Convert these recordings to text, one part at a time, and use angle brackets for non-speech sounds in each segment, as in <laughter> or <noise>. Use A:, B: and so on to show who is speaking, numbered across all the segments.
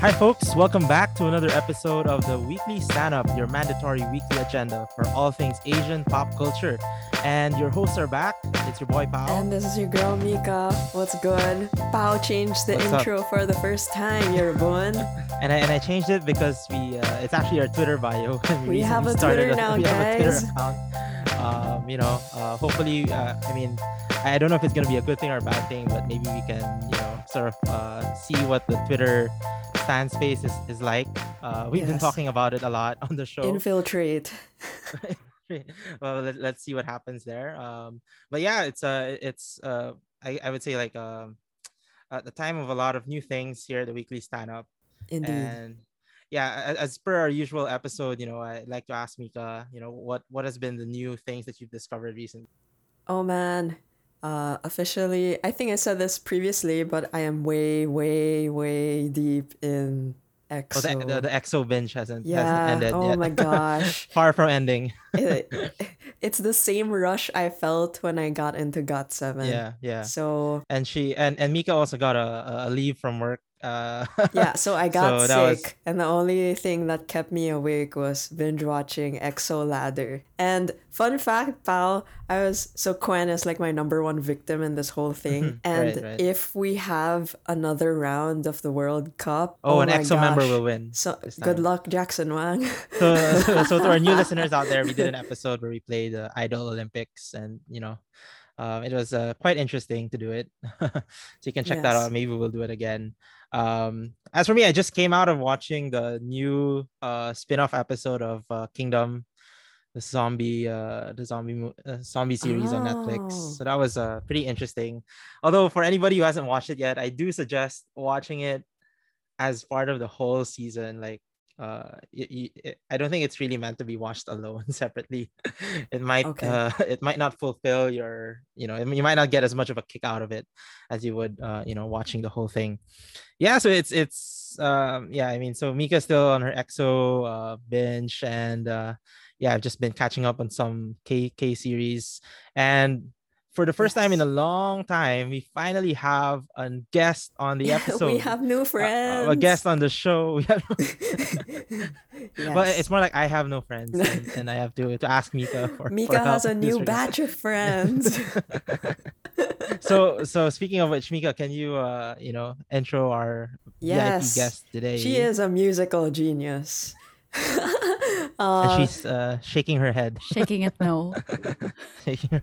A: Hi, folks. Welcome back to another episode of the Weekly Stan Up, your mandatory weekly agenda for all things Asian pop culture. And your hosts are back. It's your boy Pao.
B: And this is your girl Mika. What's good? Pao changed the
A: What's up?
B: intro for the first time, Yerbun. <laughs>
A: And I, and I changed it because we uh, it's actually our Twitter bio. <laughs> and <laughs>
B: We have a Twitter now,
A: we have a Twitter account. Um, you know, uh, hopefully, uh, I mean, I don't know if it's gonna be a good thing or a bad thing, but maybe we can, you know, sort of uh, see what the Twitter fan space is, is like. Uh, we've been talking about it a lot on the show.
B: Infiltrate. <laughs> <laughs>
A: well let, let's see what happens there um but yeah it's uh it's uh i, I would say like um at the time of a lot of new things here at the weekly stan up
B: Indeed.
A: and yeah a- as per our usual episode you know i'd like to ask mika you know what what has been the new things that you've discovered recently
B: Oh man. Uh, officially, I think I said this previously, but I am way, way, way deep in
A: oh the, the, the exo binge hasn't
B: yeah.
A: hasn't ended
B: oh
A: yet
B: my <laughs> gosh.
A: far from ending
B: It- <laughs> it's the same rush I felt when I got into Got 7.
A: yeah yeah
B: So
A: and she and and mika also got a, a leave from work uh
B: yeah, so I <laughs> got
A: So that was-
B: sick, and the only thing that kept me awake was binge watching EXO Ladder. And fun fact, pal, I was so Quen is like my number one victim in this whole thing. <laughs> and
A: Right, right.
B: if we have another round of the World Cup,
A: oh, an
B: my
A: exo member will win
B: So good luck, Jackson Wang.
A: so, so, so to our new <laughs> listeners out there, we did an episode where we played the Idol Olympics, and you know, um, it was uh, quite interesting to do it. <laughs> so you can check that out. Maybe we'll do it again. Um, as for me, I just came out of watching the new uh, spin-off episode of uh, Kingdom, the zombie, uh, the zombie, uh, zombie series on Netflix.
B: Oh.
A: So that was uh, pretty interesting. Although for anybody who hasn't watched it yet, I do suggest watching it as part of the whole season. Like uh y- y- it- i don't think it's really meant to be watched alone <laughs> separately. It might
B: Okay.
A: uh <laughs> it might not fulfill your you know you might not get as much of a kick out of it as you would uh you know watching the whole thing. Yeah so it's it's um yeah i mean so mika's still on her exo uh binge and uh yeah i've just been catching up on some k k series. And for the first time in a long time we finally have a guest on the episode <laughs>
B: we have new
A: uh,
B: friends.
A: uh, a guest on the show. <laughs> Have, <laughs> but it's more like I have no friends, and, and I have to, to ask Mika for. for
B: Mika has a new batch of friends.
A: so so speaking of which, Mika, can you uh you know intro our
B: Yes.
A: VIP guest today?
B: She is a musical genius.
A: And
B: Uh,
A: she's uh, shaking her head.
C: Shaking it no. <laughs>
A: Shaking <laughs>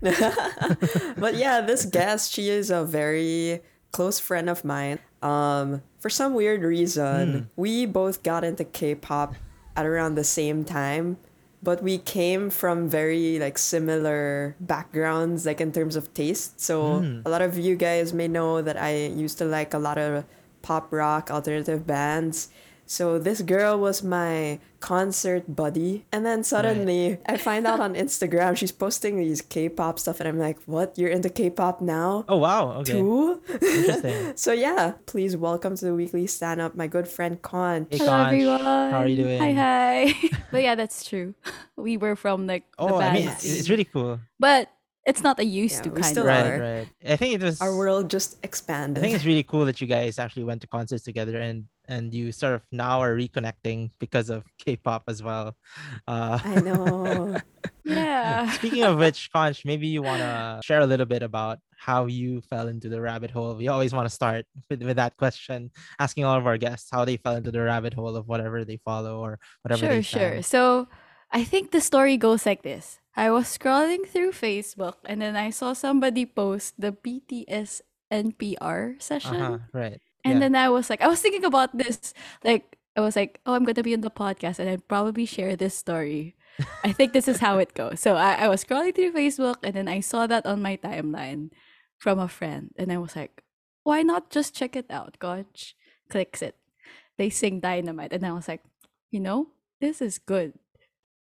B: but yeah, this guest, she is a very close friend of mine. Um, for some weird reason, we both got into K-pop at around the same time, but we came from very like similar backgrounds, like in terms of taste. So a lot of you guys may know that I used to like a lot of pop rock alternative bands. So this girl was my concert buddy. And then suddenly I find out on Instagram she's posting these K-pop stuff and I'm like, "What? You're into K-pop now?"
A: oh wow! Okay,
B: Too?
A: interesting. <laughs>
B: so yeah, please welcome to the weekly stan up my good friend Conch.
A: Hey,
C: Hello
A: Conch,
C: everyone.
A: How are you doing?
C: Hi hi. <laughs> but yeah, that's true. <laughs> We were from like the
A: Oh, I mean, it's, it's really cool.
C: but it's not a used
B: Yeah,
C: to
B: we
C: kind
B: still
C: of.
B: are.
A: Right, right. I think it was.
B: Our world just expanded.
A: I think it's really cool that you guys actually went to concerts together and and you sort of now are reconnecting because of K-pop as well. <laughs> Uh,
B: I know. <laughs>
C: Yeah.
A: Speaking of which, <laughs> Conch, maybe you want to share a little bit about how you fell into the rabbit hole. We always want to start with, with that question, asking all of our guests how they fell into the rabbit hole of whatever they follow or whatever
C: sure, sure. So I think the story goes like this. I was scrolling through Facebook and then I saw somebody post the BTS NPR session.
A: Uh-huh, right.
C: And
A: yeah.
C: then I was like, I was thinking about this. Like, I was like, oh, I'm going to be on the podcast and I'd probably share this story. I think this is how it <laughs> goes. So I, I was scrolling through Facebook and then I saw that on my timeline from a friend. And I was like, why not just check it out, coach? Clicks it. They sing Dynamite. And I was like, you know, this is good.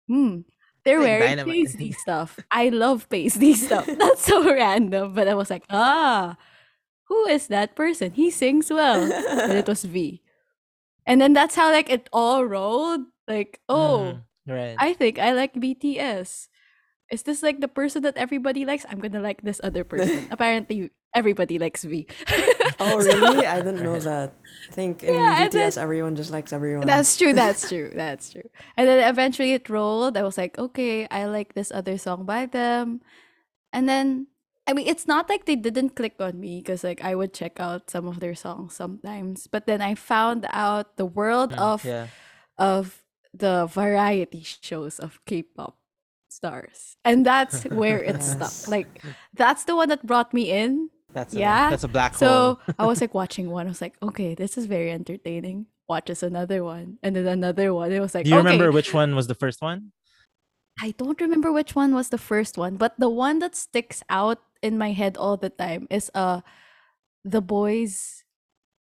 C: Hmm. They're wearing
A: Dynamite.
C: pasty stuff. I love pasty stuff. <laughs> That's so random. But I was like, ah, who is that person? He sings well. and it was V. And then that's how like it all rolled. Like, oh,
A: Mhm, right.
C: I think I like BTS. is this like the person that everybody likes? I'm gonna like this other person. <laughs> Apparently, everybody likes V.
B: Oh, <laughs> really? I didn't know that. I think in
C: Yeah,
B: BTS,
C: then-
B: everyone just likes everyone.
C: That's true. That's <laughs> true. That's true. And then eventually it rolled. I was like, okay, I like this other song by them. And then, I mean, it's not like they didn't click on me because like I would check out some of their songs sometimes. But then I found out the world
A: Mm,
C: of
A: yeah.
C: of the variety shows of K-pop stars, and that's where it
B: Yes. <laughs>
C: stuck. Like that's the one that brought me in.
A: That's a,
C: Yeah.
A: that's a black hole. So.
C: I was like <laughs> watching one. I was like, okay, this is very entertaining. Watches another one, and then another one. It was like,
A: Do you
C: okay.
A: remember which one was the first one?
C: I don't remember which one was the first one, but the one that sticks out in my head all the time is uh the boys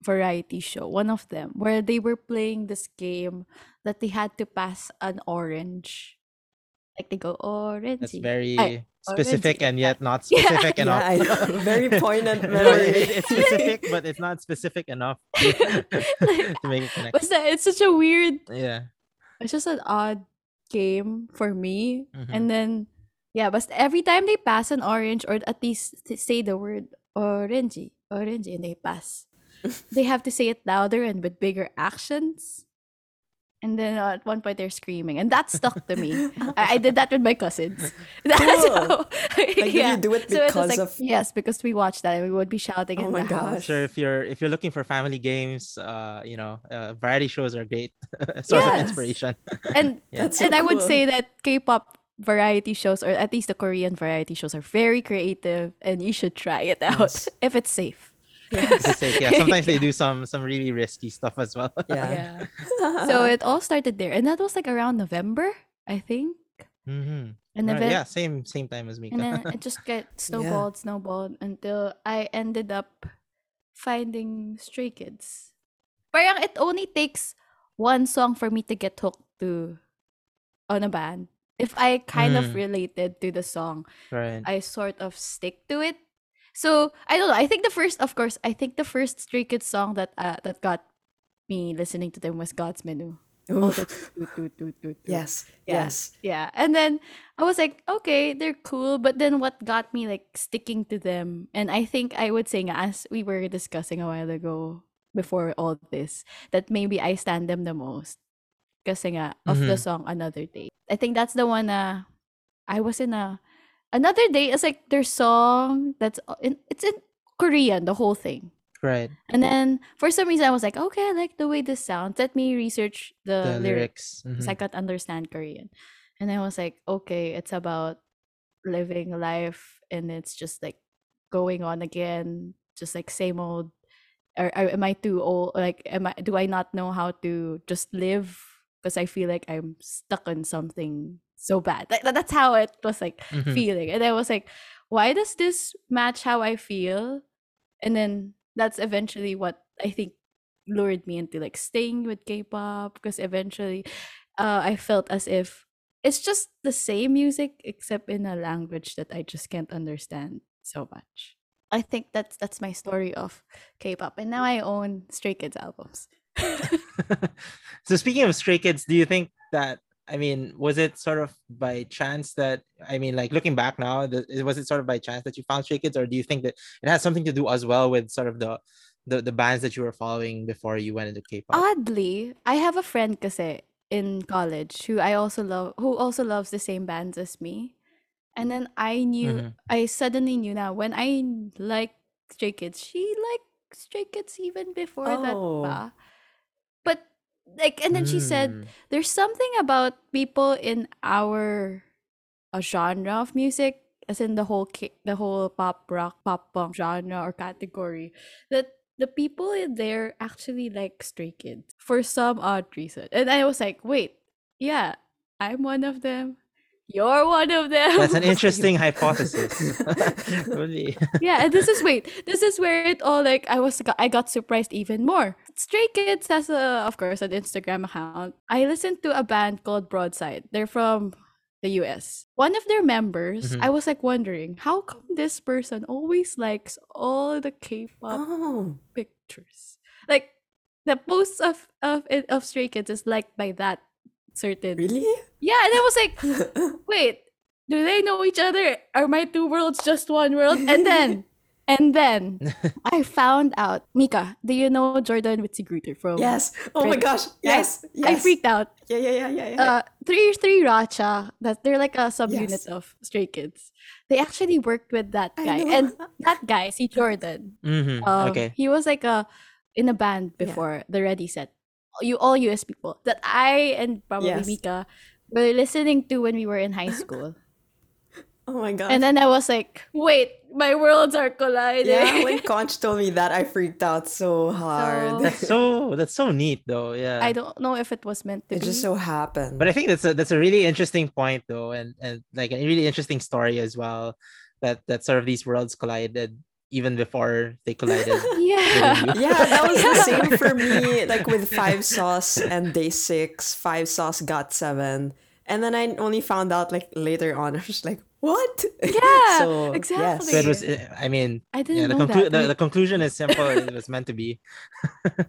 C: variety show, one of them, where they were playing this game that they had to pass an orange. Like they go orange.
A: That's very
C: Ay,
A: specific
C: orange.
A: and yet not <laughs> specific
B: yeah,
A: enough.
B: I know. <laughs> Very poignant
A: No, <laughs>
B: memory.
A: it- it's specific, but it's not specific enough to make it connect.
C: But it's such a weird
A: Yeah.
C: it's just an odd game for me.
A: Mhm.
C: And then yeah, but every time they pass an orange or at least say the word orangey, orangey, and they pass, <laughs> they have to say it louder and with bigger actions. And then uh, at one point they're screaming, and that stuck to me. I, I did that with my cousins. <laughs> That's
B: Cool.
C: how, <laughs>
B: Like, did you do it
C: So was
B: because
C: like-
B: of-
C: yes, because we watched that and we would be shouting
B: Oh
C: in
B: my
C: the house.
B: gosh.
A: Sure, if you're if you're looking for family games, uh, you know, uh, variety shows are great source of inspiration.
C: and
A: Yeah.
B: So
C: and I would say that K-pop variety shows, or at least the Korean variety shows, are very creative, and you should try it out
A: Yes. <laughs>
C: if it's safe.
A: It's just like, yeah, <laughs> sometimes they do some some really risky stuff as well.
B: Yeah. <laughs>
C: so it all started there, and that was like around November, I think.
A: mm-hmm.
C: And
A: Right,
C: then
A: yeah, same same time as me.
C: and then it just get snowballed, snowballed until I ended up finding Stray Kids. Parang it only takes one song for me to get hooked to on a band. If I kind of
A: Mm.
C: related to the song,
A: right.
C: I sort of stick to it. So I don't know. I think the first, of course, I think the first Stray Kids song that uh, that got me listening to them was God's Menu.
B: Oof.
C: that's toot, toot, toot, toot, toot.
B: yes.
C: Yeah.
B: Yes.
C: Yeah. And then I was like, okay, they're cool. But then what got me like sticking to them, and I think I would say, nga, as we were discussing a while ago before all this, that maybe I stand them the most. Kasi nga, of the
A: Mhm.
C: song Another Day. I think that's the one na I was in a Another Day it's like their song that's uh, in it's in Korean, the whole thing.
A: Right.
C: And then for some reason I was like, okay, I like the way this sounds. Let me research the,
A: The
C: lyrics because I
A: mhm.
C: can't understand Korean. And I was like, okay, it's about living life and it's just like going on again, just like same old. Or, or am I too old? Like, am I? Do I not know how to just live? Because I feel like I'm stuck in something so bad. Like, that's how it was like
A: Mhm.
C: feeling. And I was like, why does this match how I feel? And then that's eventually what I think lured me into like staying with K-pop because eventually uh, I felt as if it's just the same music except in a language that I just can't understand so much. I think that's that's my story of K-pop, and now I own Stray Kids albums. <laughs>
A: so speaking of stray kids do you think that i mean was it sort of by chance that i mean like looking back now the, was it sort of by chance that you found stray kids or do you think that it has something to do as well with sort of the the, the bands that you were following before you went into k-pop
C: Oddly, I have a friend kasi in college who I also love who also loves the same bands as me. And then I knew
A: Mhm.
C: I suddenly knew now when I like Stray Kids, she liked Stray Kids even before that
B: Oh.
C: pa. Like and then she said
A: Mm.
C: there's something about people in our uh, genre of music as in the whole the whole pop rock pop punk genre or category that the people in there actually like stray kids for some odd reason and i was like wait yeah i'm one of them you're one of them.
A: That's an <laughs> interesting hypothesis. <laughs> <laughs> Really?
C: Yeah and this is wait this is where it all like i was i got surprised even more. Stray kids has a of course an instagram account. I listened to a band called broadside. They're from the us one of their members
A: Mhm.
C: i was like wondering how come this person always likes all the k-pop
B: Oh.
C: pictures? Like the posts of of of stray kids is liked by that certain
B: Really?
C: yeah and i was like <laughs> wait do they know each other? Are my two worlds just one world? And then, <laughs> and then <laughs> I found out, Mika, do you know Jordan Witzigreuter from?
B: Yes. Oh my gosh. Yes. Yes.
C: I freaked out.
B: Yeah, yeah, yeah, yeah, yeah.
C: Uh, three three Racha. That they're like a subunit
B: Yes.
C: of Stray Kids. They actually worked with that guy, and that guy, see Jordan.
A: Mhm,
C: Um,
A: okay.
C: He was like a in a band
B: Yeah.
C: before the Ready Set. You all US people that I and probably
B: Yes.
C: Mika were listening to when we were in high school. <laughs>
B: oh my god.
C: and then I was like, wait, my worlds are colliding.
B: yeah, <laughs> when Conch told me that, I freaked out so hard.
A: That's so that's so neat though. Yeah.
C: I don't know if it was meant to
B: it
C: be.
B: just so happened.
A: But I think that's a that's a really interesting point though, and and like a really interesting story as well. That that sort of these worlds collided even before they collided. <laughs>
C: yeah.
B: yeah, that was the <laughs> same for me. Like with five sauce and day six, five sauce got seven. And then I only found out like later on. <laughs> I was just like, what?
C: Yeah,
B: so,
C: exactly.
A: So it was. uh, I mean,
C: I didn't
A: yeah. The,
C: know
A: conclu-
C: that.
A: the, the conclusion is simple. it was meant to be.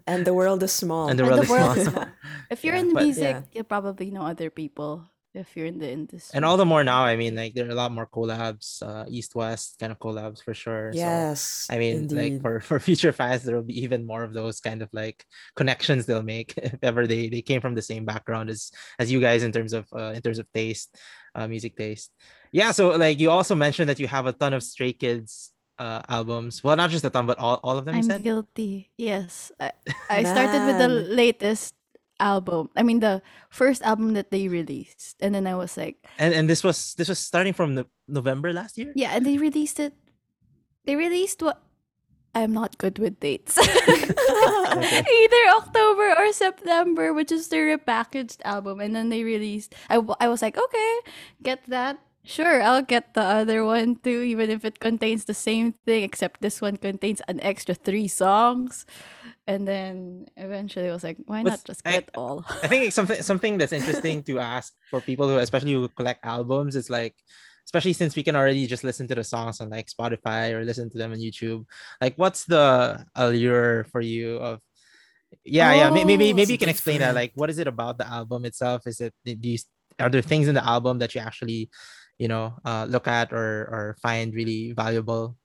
B: And the world is small.
A: And the
C: And
A: world
C: the
A: is
C: world
A: small.
C: is small. if you're
A: Yeah,
C: in
A: but-
C: music,
B: Yeah.
C: you probably know other people. If you're in the industry,
A: and all the more now. I mean, like there are a lot more collabs, uh, East West kind of collabs for sure. So,
B: yes.
A: I mean, like for <laughs> for future fans, there will be even more of those kind of like connections they'll make <laughs> if ever they they came from the same background as as you guys in terms of uh, in terms of taste, uh, music taste. Yeah. So like you also mentioned that you have a ton of Stray Kids uh albums. Well, not just a ton, but all all of them. You
C: I'm
A: said.
C: guilty. Yes, I, I started with the latest album. I mean, the first album that they released, and then I was like,
A: And and this was this was starting from the November last year.
C: yeah, and they released it. They released what? I'm not good with dates. <laughs> <laughs> Either October or September, which is their repackaged album, and then they released. I, I was like, okay, get that. Sure, I'll get the other one too, even if it contains the same thing, except this one contains an extra three songs. And then eventually I was like, why not just
A: I-
C: get all?
A: I think it's something <laughs> something that's interesting to ask for people who especially who collect albums is like especially since we can already just listen to the songs on like Spotify or listen to them on YouTube. Like what's the allure for you of yeah, yeah. may- Maybe
C: Oh,
A: maybe you can explain that. Like what is it about the album itself? Is it these are there things in the album that you actually, you know, uh look at or or find really valuable?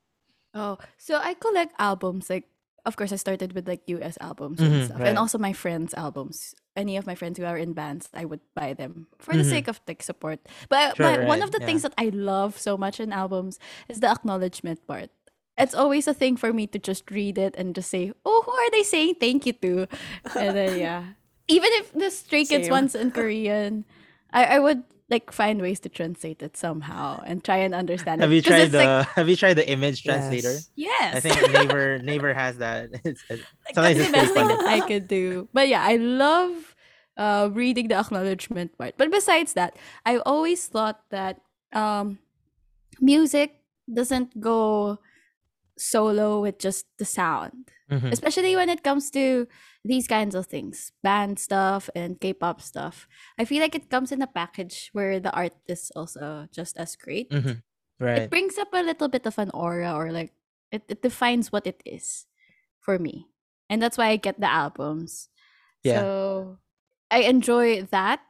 C: Oh, so I collect albums. Like, of course, I started with like US albums
A: Mhm,
C: and stuff,
A: right.
C: and also my friends' albums. Any of my friends who are in bands, I would buy them for the
A: Mhm.
C: sake of like support. But,
A: Sure,
C: but one of the
A: yeah.
C: things that I love so much in albums is the acknowledgement part. It's always a thing for me to just read it and just say, "Oh, who are they saying thank you to?" And then yeah, <laughs> even if the Stray Kids
B: Same.
C: one's in Korean, I I would like find ways to translate it somehow and try and understand
A: Have
C: it.
A: you
C: 'Cause
A: tried
C: it's like,
A: the have you tried the image translator?
B: Yes.
C: yes,
A: I think Naver Naver has that. <laughs> It's, it's,
C: Like, that's
A: it's
C: the best thing that I could do. But yeah, I love uh, reading the acknowledgement part. But besides that, I always thought that um, music doesn't go solo with just the sound,
A: Mhm.
C: especially when it comes to these kinds of things, band stuff and K-pop stuff. I feel like it comes in a package where the art is also just as great.
A: Mhm. Right.
C: It brings up a little bit of an aura or like it, it defines what it is for me. And that's why I get the albums.
A: Yeah.
C: So I enjoy that.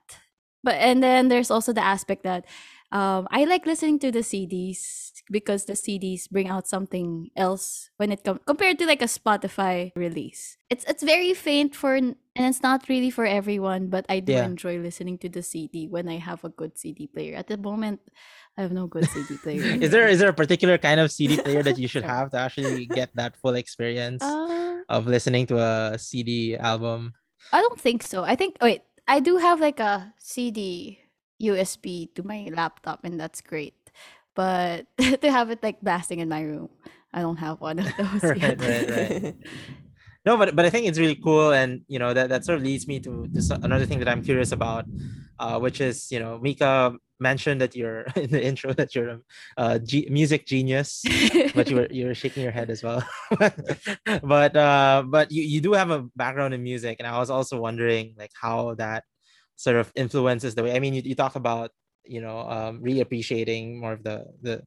C: But and then there's also the aspect that um I like listening to the CDs because the CDs bring out something else when it comes compared to like a Spotify release. It's it's very faint for and it's not really for everyone, but I do
A: Yeah.
C: enjoy listening to the CD when I have a good CD player. At the moment, I have no good CD player.
A: Is there is there a particular kind of CD player that you <laughs> should have to actually get that full experience
C: Uh,
A: of listening to a CD album?
C: I don't think so. I think wait, I do have like a CD USB to my laptop and that's great. But <laughs> to have it like blasting in my room, I don't have one of <laughs> <laughs> those
A: Right,
C: yet.
A: right, right. No, but but I think it's really cool, and you know that that sort of leads me to, so- another thing that I'm curious about, uh, which is you know Mika mentioned that you're in the intro that you're a uh, ge- music genius, but you were you were shaking your head as well. but uh, but you you do have a background in music, and I was also wondering like how that sort of influences the way. I mean, you, you talk about you know um, reappreciating more of the the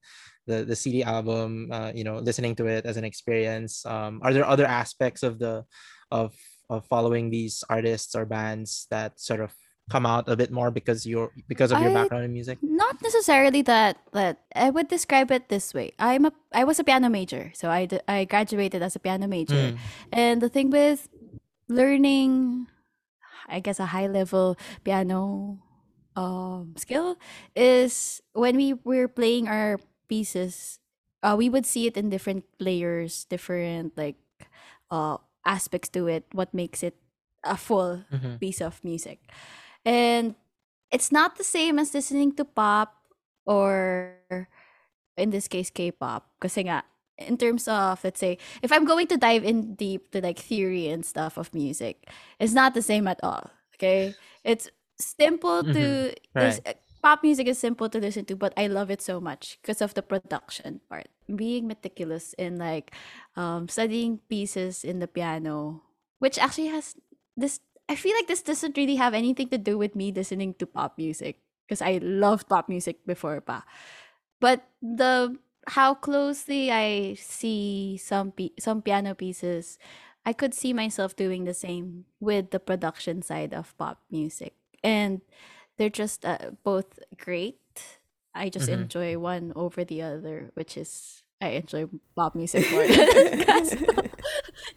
A: the, the CD album, uh, you know, listening to it as an experience. Um, are there other aspects of the of of following these artists or bands that sort of come out a bit more because you're because of your
C: I-
A: background in music?
C: Not necessarily that that I would describe it this way. I'm a I was a piano major, so I d- I graduated as a piano major.
A: Mm.
C: And the thing with learning, I guess, a high level piano um, skill is when we were playing our pieces, uh, we would see it in different layers, different like uh, aspects to it, what makes it a full
A: Mhm.
C: piece of music. And it's not the same as listening to pop or in this case K-pop kasi nga in terms of let's say if I'm going to dive in deep to like theory and stuff of music it's not the same at all okay? It's simple to this, uh, pop music is simple to listen to but I love it so much because of the production part. Being meticulous in like um studying pieces in the piano which actually has this I feel like this doesn't really have anything to do with me listening to pop music because I loved pop music before pa. But the how closely I see some pi- some piano pieces, I could see myself doing the same with the production side of pop music. And they're just uh, both great. I just
A: Mhm.
C: enjoy one over the other, which is I enjoy pop music more.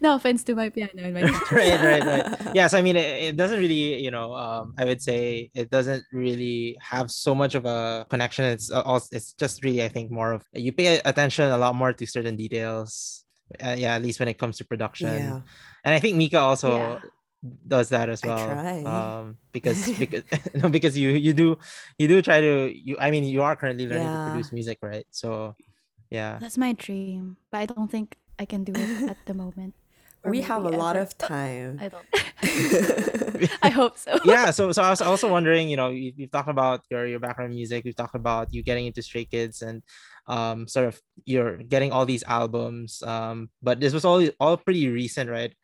C: no offense to my piano and my teacher.
A: right, right, right. <laughs> Yes, I mean it, it doesn't really, you know, um, I would say it doesn't really have so much of a connection. It's uh, also it's just really, I think, more of you pay attention a lot more to certain details. Uh, yeah, at least when it comes to production.
B: Yeah.
A: And I think Mika also
C: Yeah.
A: does that as
B: I
A: well.
B: try.
A: Um, because <laughs> because <laughs> no, because you you do you do try to you. I mean, you are currently learning to produce music, right? So, yeah.
C: That's my dream, but I don't think I can do it at the moment. <laughs>
B: we have a
C: maybe
B: lot of time.
C: I don't. <laughs> <laughs> I hope so.
A: yeah so so i was also wondering you know you, you've talked about your your background music we've talked about you getting into stray kids and um sort of you're getting all these albums um but this was all all pretty recent right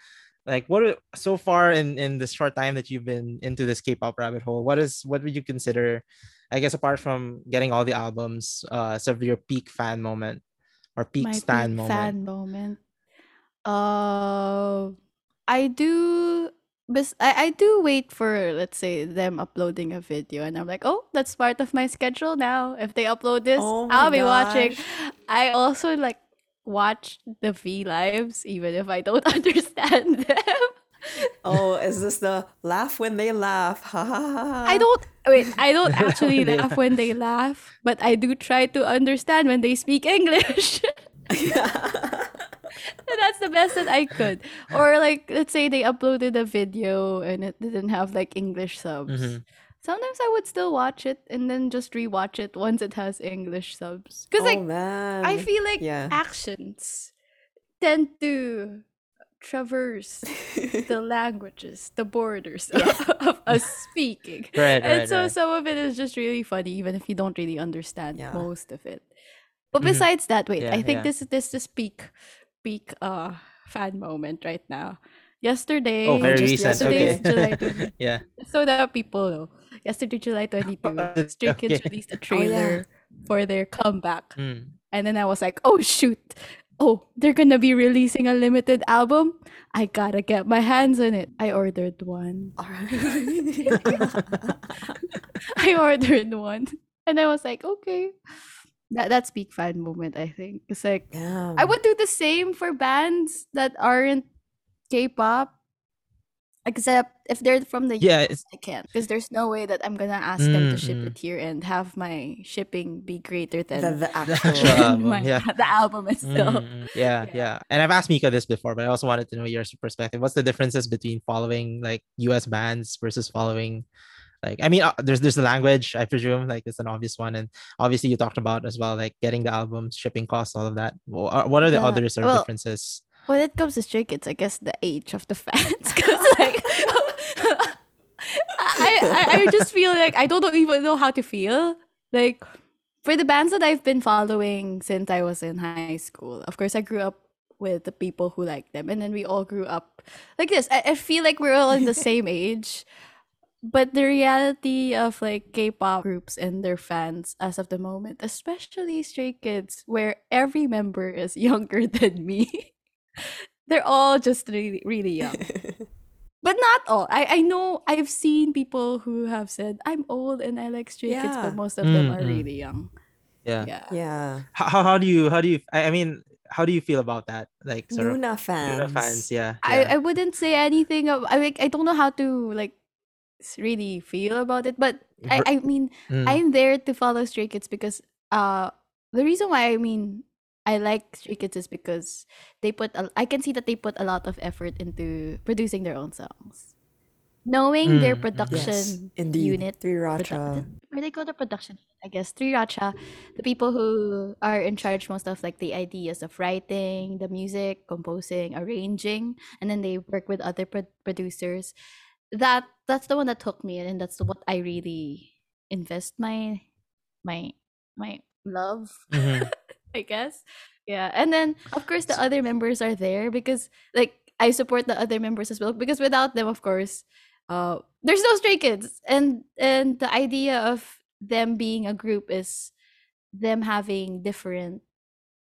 A: like what are, so far in in the short time that you've been into this k-pop rabbit hole what is what would you consider i guess apart from getting all the albums uh sort of your peak fan moment or peak
C: my
A: stan
C: peak
A: moment
C: fan moment. Uh, I do. Bes- I, I do wait for let's say them uploading a video and I'm like oh that's part of my schedule now if they upload this
B: Oh
C: I'll
B: my
C: be watching. I also like watch the V lives even if I don't <laughs> understand them <laughs>
B: oh, is this the laugh when they laugh? Ha ha ha. ha.
C: I don't wait. I don't actually <laughs>
A: They
C: laugh when they laugh, but I do try to understand when they speak English. <laughs> And that's the best that I could. Or like, let's say they uploaded a video and it didn't have like English subs.
A: Mhm.
C: Sometimes I would still watch it and then just rewatch it once it has English subs. Because
B: oh
C: like
B: man.
C: I feel like
B: yeah.
C: actions tend to traverse <laughs> the languages, the borders <laughs> of us <laughs> speaking.
A: right
C: and
A: right,
C: so
A: right.
C: some of it is just really funny, even if you don't really understand
B: Yeah.
C: most of it. But
A: Mhm.
C: besides that, wait,
A: Yeah,
C: I think
A: yeah.
C: this is this is peak peak uh fan moment right now. Yesterday,
A: oh very
B: just
A: recent
C: yesterday
A: okay
C: July 20.
A: yeah
C: So that people know. Yesterday, July 22, Stray Kids
A: Okay.
C: released a
B: Oh, yeah.
C: trailer for their comeback.
A: Mm.
C: And then I was like, oh shoot. Oh, they're gonna be releasing a limited album. I gotta get my hands on it. I ordered one. <laughs> I ordered one. And I was like, okay. That that's peak fan moment, I think. It's like
B: yeah.
C: I would do the same for bands that aren't K-pop. Except if they're from the
A: yeah
C: US, I can't. Because there's no way that I'm gonna ask them to ship
A: Mm, mm.
C: it here and have my shipping be greater than
B: the
A: actual
B: actual.
A: album, <laughs>
C: my,
A: yeah.
C: the album itself.
A: Mm, mm, yeah,
C: Yeah.
A: yeah. And I've asked Mika this before, but I also wanted to know your perspective. What's the differences between following like US bands versus following like I mean uh, there's there's the language, I presume, like it's an obvious one. And obviously you talked about as well, like getting the album shipping costs, all of that. Uh, What are the
C: Yeah,
A: other sort of
C: well,
A: differences?
C: When it comes to Stray Kids, I guess the age of the fans. <laughs> Because like, <laughs> I, I I just feel like I don't even know how to feel. Like for the bands that I've been following since I was in high school, of course I grew up with the people who like them, and then we all grew up like this. I, I feel like we're all in the <laughs> same age. But the reality of like K-pop groups and their fans as of the moment, especially Stray Kids, where every member is younger than me, <laughs> they're all just really, really young. <laughs> but not all. I I know I've seen people who have said I'm old and I like Stray Kids, but most of them
A: Mm,
C: are
A: mm.
C: really young.
A: Yeah.
C: Yeah.
B: Yeah.
A: How, how how do you how do you I, I mean how do you feel about that? Like sort of
B: fans.
A: Luna fans, yeah.
C: I,
A: yeah.
C: I wouldn't say anything of I like I don't know how to like really feel about it, but I, I mean
A: Mm,
C: I'm there to follow Stray Kids because uh the reason why I mean I like Stray Kids is because they put a, I can see that they put a lot of effort into producing their own songs. Knowing their
A: Mm, mhm.
C: production
B: Yes, indeed.
C: unit
B: Three Racha.
C: where they call the production I guess three Racha the people who are in charge most of like the ideas of writing the music composing arranging and then they work with other pro- producers that that's the one that took me in and that's what I really invest my my my love
A: mhm.
C: I guess. Yeah. And then of course the other members are there because like I support the other members as well because without them of course uh there's no stray kids and and the idea of them being a group is them having different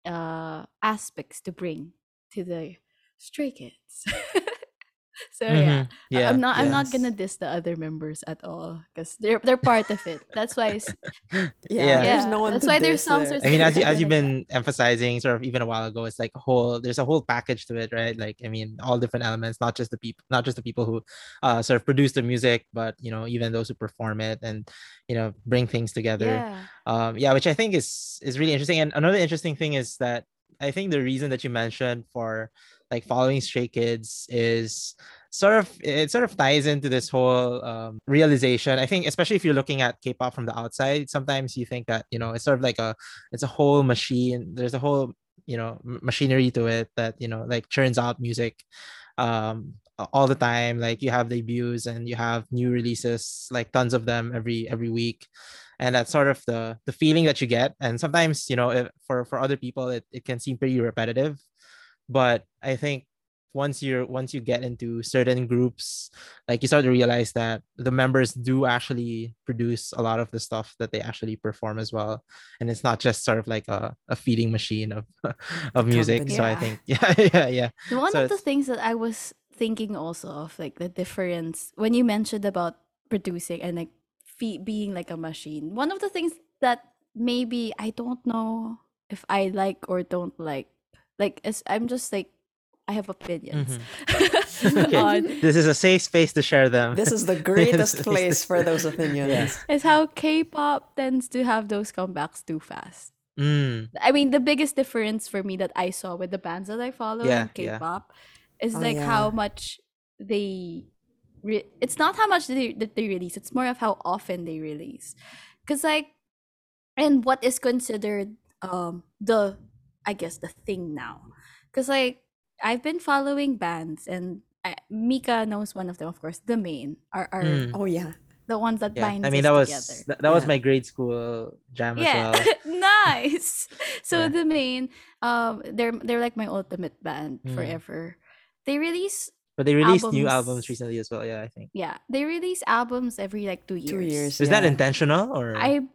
C: uh aspects to bring to the stray kids. <laughs> <laughs> so yeah.
A: Mhm. Yeah.
C: I'm not I'm not gonna diss the other members at all because they're they're part of it. That's why it's, <laughs>
B: Yeah,
A: Yeah.
B: there's no one
C: that's
B: to
C: why their
B: diss
C: songs
B: there.
C: are
A: I mean, as you as you've been emphasizing, sort of even a while ago, it's like a whole. There's a whole package to it, right? Like, I mean, all different elements, not just the people, not just the people who, uh, sort of produce the music, but you know, even those who perform it and, you know, bring things together.
C: yeah.
A: Um, yeah, which I think is is really interesting. And another interesting thing is that I think the reason that you mentioned for like following Stray Kids is sort of it sort of ties into this whole um, realization. I think especially if you're looking at K-pop from the outside, sometimes you think that you know it's sort of like a it's a whole machine. There's a whole you know machinery to it that you know like churns out music um all the time like you have debuts and you have new releases like tons of them every every week and that's sort of the the feeling that you get and sometimes you know for for other people it, it can seem pretty repetitive but i think once you're once you get into certain groups like you start to realize that the members do actually produce a lot of the stuff that they actually perform as well. And it's not just sort of like a, a feeding machine of <laughs> of music. so i think <laughs> yeah yeah yeah.
C: One
A: So
C: of the things that I was thinking also of, like the difference when you mentioned about producing and like fe- being like a machine. One of the things that maybe I don't know if I like or don't like, like as I'm just like I have opinions. <laughs>
A: Okay.
C: on
A: this is a safe space to share them
B: This is the <laughs> greatest place for those opinions.
C: is how K-pop tends to have those comebacks too fast.
A: Mm,
C: I mean, the biggest difference for me that I saw with the bands that I follow
A: Yeah,
C: in. K-pop is
B: Oh,
C: like
B: yeah.
C: how much they. Re- it's not how much they that they release. It's more of how often they release, because like, and what is considered um the, I guess the thing now, because like I've been following bands and. I, Mika knows one of them, of course. The Maine are, are
A: mm,
B: Oh yeah.
C: the ones that
A: yeah
C: bind
A: i mean that was
C: together.
A: that, that was my grade school jam
C: yeah
A: as well <laughs>
C: nice so
A: Yeah.
C: the Maine um they're they're like my ultimate band
A: Mm.
C: forever they release
A: but they released new
C: albums.
A: albums recently as well yeah i think
C: yeah they release albums every like two years
B: Two years.
A: is that intentional or
C: i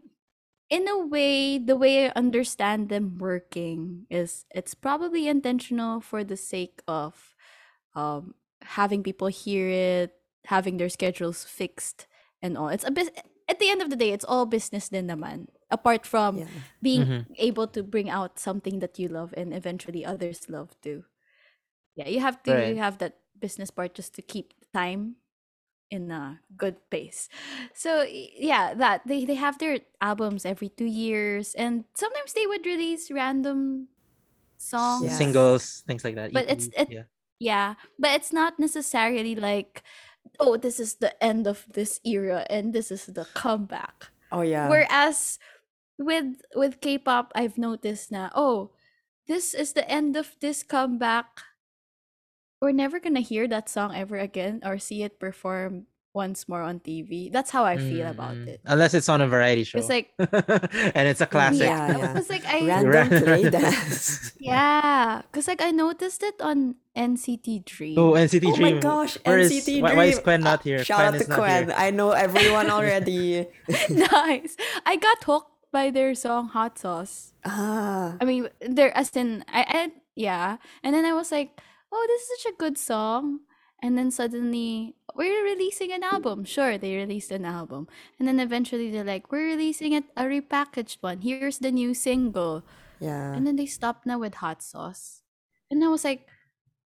C: in a way the way i understand them working is it's probably intentional for the sake of um having people hear it having their schedules fixed and all it's a bit at the end of the day it's all business din naman apart from
B: Yeah.
C: being
A: Mhm.
C: able to bring out something that you love and eventually others love too. Yeah, you have to
A: Right.
C: have that business part just to keep time in a good pace. So yeah, that they they have their albums every 2 years and sometimes they would release random songs.
B: Yeah.
A: singles things like that
C: But it's- it-
A: yeah
C: Yeah, but it's not necessarily like oh, this is the end of this era and this is the comeback.
B: Oh yeah.
C: Whereas with with K-pop, I've noticed now, oh, this is the end of this comeback. We're never gonna hear that song ever again or see it perform once more on TV. That's how I feel about
A: Mm,
C: it.
A: unless it's on a variety show
C: It's like <laughs>
A: and it's a classic
B: Yeah, yeah. <laughs>
C: Because like I
B: Random
A: Random.
B: play <laughs> dance.
C: yeah, because like I noticed it on NCT Dream.
A: oh nct
B: Oh
A: dream Oh
B: my gosh,
A: Where is-
B: NCT
A: why, why is
B: Dream.
A: Quen not
B: Ah,
A: here
B: Shout
A: Quen
B: out to
A: not
B: Quen.
A: here.
B: I know everyone already.
C: nice. I got hooked by their song Hot Sauce.
B: ah.
C: I mean, they're as in I, I yeah, and then I was like, oh, this is such a good song, And then suddenly, we're releasing an album. Sure, they released an album. And then eventually they're like, we're releasing it, a repackaged one. Here's the new single.
B: Yeah.
C: And then they stopped now with hot sauce. And I was like,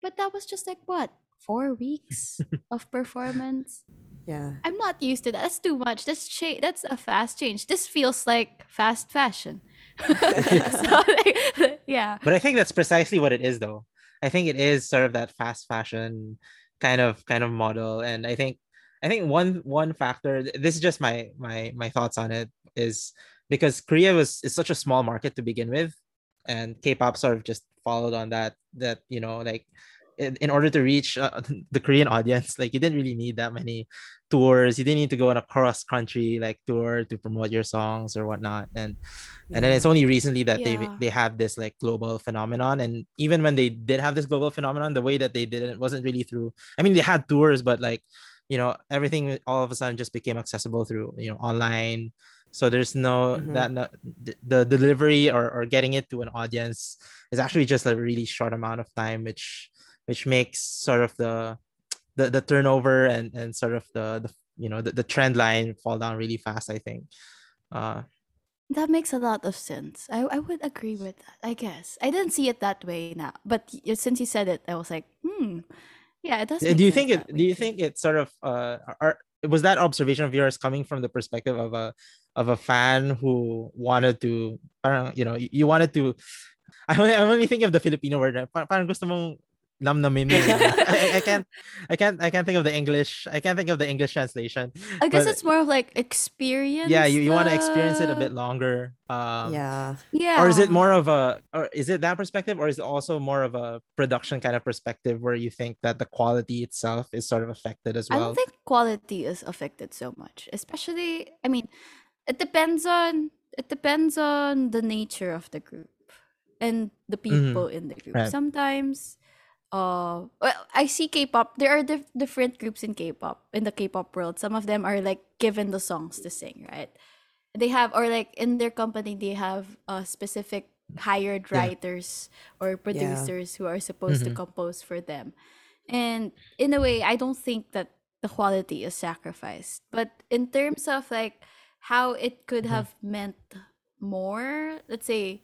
C: but that was just like what? Four weeks <laughs> of performance?
B: Yeah.
C: I'm not used to that. That's too much. That's cha- that's a fast change. This feels like fast fashion. <laughs> <laughs> so, like, yeah.
A: But I think that's precisely what it is, though. I think it is sort of that fast fashion kind of kind of model, and I think I think one one factor. This is just my my my thoughts on it is because Korea was is such a small market to begin with, and K-pop sort of just followed on that. That you know like in, in order to reach uh, <laughs> the Korean audience, like you didn't really need that many tours. You didn't need to go on a cross country like tour to promote your songs or whatnot. And and then it's only recently that they
C: Yeah.
A: they have this like global phenomenon. And even when they did have this global phenomenon, the way that they did it wasn't really through. I mean, they had tours, but like you know everything all of a sudden just became accessible through you know online. So there's no
B: Mhm.
A: that no, the, the delivery or, or getting it to an audience is actually just a really short amount of time, which which makes sort of the the, the turnover and and sort of the, the you know the, the trend line fall down really fast i think uh
C: That makes a lot of sense. I, I would agree with that, I guess. I didn't see it that way now. But since you said it, I was like, hmm. Yeah, it does.
A: do you think it do you
C: too.
A: think it sort of uh are, was that observation of yours coming from the perspective of a of a fan who wanted to parang, you know you, you wanted to <laughs> I only, I only think of the Filipino word na parang gusto mong namnamin <laughs> mo. I, I can't I can't I can't think of the English I can't think of the English translation
C: I guess
A: but-
C: it's more of like experience.
A: yeah you, you want to experience it a bit longer um
B: yeah.
C: Yeah.
A: or is it more of a or is it that perspective or is it also more of a production kind of perspective where you think that the quality itself is sort of affected as well?
C: I don't think quality is affected so much. Especially, I mean, it depends on it depends on the nature of the group and the people in the group.
A: Mm-hmm. Right.
C: Sometimes, uh, well, I see K-pop. There are dif- different groups in K-pop in the K-pop world. Some of them are like given the songs to sing, right? They have or like in their company they have uh, specific hired
A: Yeah.
C: writers or producers who are supposed to compose for them. And in a way, I don't think that the quality is sacrificed. But in terms of like how it could
A: Mhm.
C: have meant more, let's say,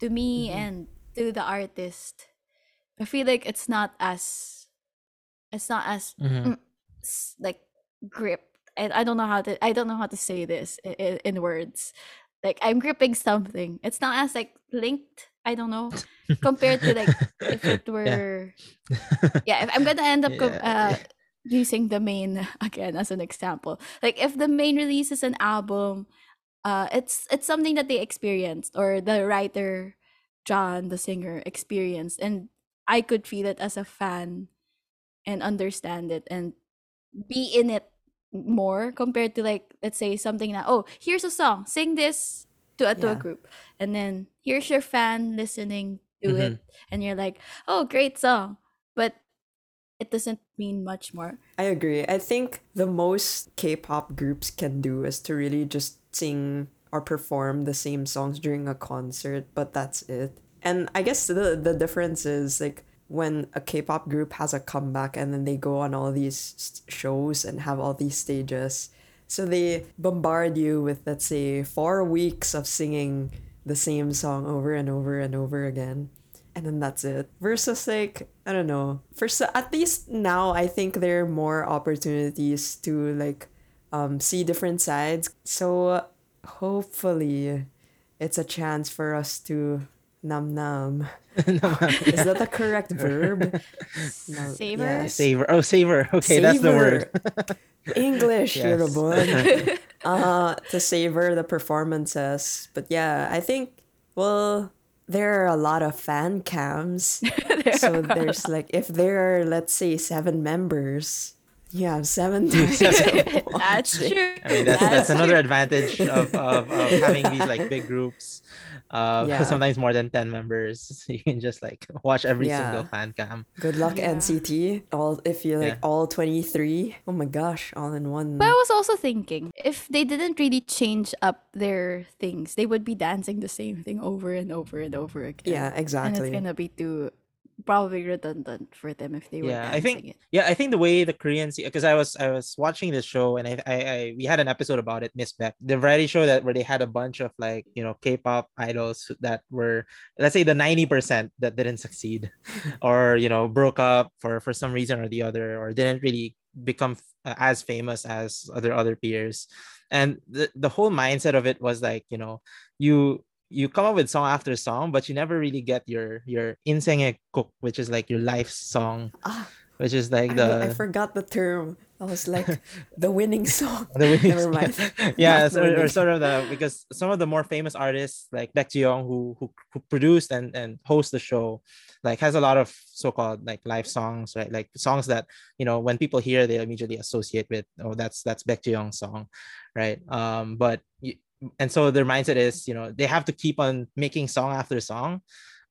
C: to me
B: Mhm.
C: and to the artist, I feel like it's not as it's not as
A: Mhm.
C: like gripped. I, I don't know how to I don't know how to say this in, in words. Like I'm gripping something. It's not as like linked. I don't know compared to like if <laughs> it were <laughs> yeah, if I'm gonna end up
A: Yeah.
C: uh, using the Maine again as an example. Like if the Maine releases an album, uh, it's it's something that they experienced or the writer, John, the singer, experienced, and I could feel it as a fan, and understand it and be in it more compared to like let's say something that oh here's a song sing this to a, to a group and then here's your fan listening to it
A: Mhm.
C: and you're like oh great song but it doesn't mean much more
B: I agree. I think the most K-pop groups can do is to really just sing or perform the same songs during a concert, but that's it. And I guess the the difference is like when a K-pop group has a comeback and then they go on all these shows and have all these stages. So they bombard you with let's say 4 weeks of singing the same song over and over and over again and then that's it. Versus like I don't know. For so, at least now, I think there are more opportunities to like um see different sides. So hopefully, it's a chance for us to nam nam. <laughs> <laughs> Is that the correct verb? <laughs> No,
C: Savor?
B: yes.
A: savor oh savor okay that's the word
B: Savor. English,
A: Yes.
B: Eurobond. uh, to savor the performances. But yeah, I think well, there are a lot of fan cams. so there's like if there are let's say seven members, yeah, seven times.
C: that's true
A: I mean that's that's another advantage of, of, of having these like big groups uh <laughs>
B: Yeah.
A: sometimes more than 10 members <laughs> you can just like watch every single
B: Yeah.
A: fan cam
B: Good luck
C: Yeah.
B: NCT. All if you like
A: Yeah.
B: all twenty three. Oh my gosh, all in one.
C: But I was also thinking if they didn't really change up their things, they would be dancing the same thing over and over and over again.
B: yeah, exactly.
C: and it's gonna be too probably redundant for them if they were
A: Yeah, I think
C: it.
A: yeah, I think the way the Koreans because I was I was watching this show and I, I I we had an episode about it, Miss Back, the variety show that where they had a bunch of like you know K-pop idols that were let's say the ninety percent that didn't succeed, <laughs> or you know broke up for for some reason or the other, or didn't really become f- uh, as famous as other other peers, and the the whole mindset of it was like you know you you come up with song after song, but you never really get your your insenge cook, which is like your life song,
B: Ah,
A: which is like the
B: I forgot the term. I was like, <laughs> the winning song.
A: the winning
B: Never mind. <laughs>
A: yeah, so, or sort of the because some of the more famous artists like Baek Ji-young who, who who produced and and host the show, like has a lot of so-called like live songs, right? Like songs that you know when people hear they immediately associate with oh that's that's Baek Ji-young's song, right? Um, but y- and so their mindset is you know they have to keep on making song after song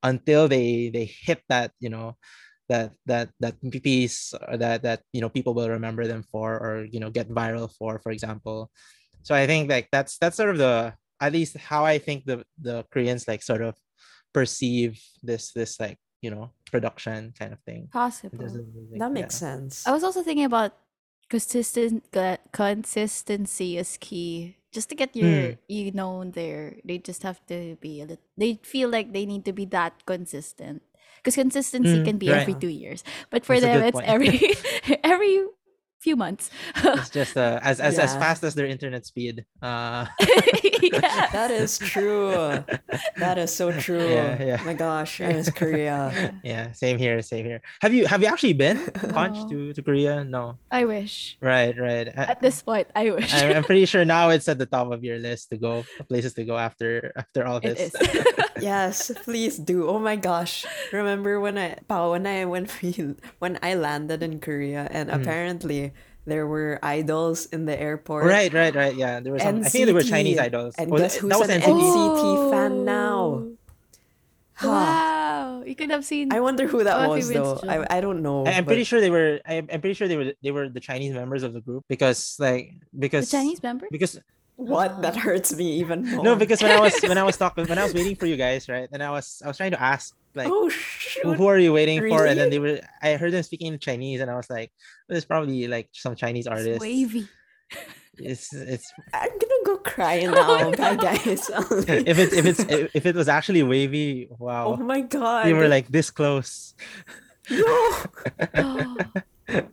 A: until they they hit that you know that that that piece or that that you know people will remember them for or you know get viral for for example so i think like that's that's sort of the at least how i think the the koreans like sort of perceive this this like you know production kind of thing
C: Possible.
A: of music,
B: That makes
A: yeah.
B: sense.
C: I was also thinking about consistent consistency is key. Just to get your you known there, they just have to be a little. They feel like they need to be that consistent because consistency
A: Mm,
C: can be every two years, but for
A: That's
C: them it's every <laughs> every few months.
A: it's just uh, as as, as fast as their internet speed uh <laughs>
C: yeah.
B: That is true. That is so <laughs> true.
A: Yeah, yeah.
B: My gosh, I miss <laughs> Korea.
A: yeah same here same here have you have you actually been
C: No.
A: Conch, to to korea no
C: I wish.
A: right right I,
C: At this point, I wish.
A: I'm, I'm pretty sure now it's at the top of your list to go places to go after after all this
B: Yes, please do. Oh my gosh. Remember when I Pao, when I when we when I landed in Korea and
A: Mm.
B: apparently there were idols in the airport.
A: Right, right, right. Yeah, there were some. I think they were Chinese idols.
B: And
A: Oh,
B: guess who's
A: that was
B: an
A: NCT.
B: NCT fan now?
C: Oh,
B: Huh.
C: Wow. You could have seen
B: I wonder who that was though. I, I don't know.
A: I, am pretty sure they were. I, I'm pretty sure they were. They were the Chinese members of the group because, like, because
C: the
A: because
C: Chinese members
A: Because
B: What? That hurts me even more.
A: no, because when I was when I was talking when I was waiting for you <laughs> guys, right, and I was I was trying to ask like.
B: oh
A: Who,
B: shoot.
A: who are you waiting for? And then they were. I heard them speaking in Chinese, and I was like, "There's probably like some Chinese
C: It's wavy.
A: It's it's
B: I'm gonna go cry now. <laughs> Bye guys. <laughs>
A: if it's if it's if it was actually wavy. Wow.
B: Oh my god.
A: they were like this close.
B: no.
C: Oh. <gasps>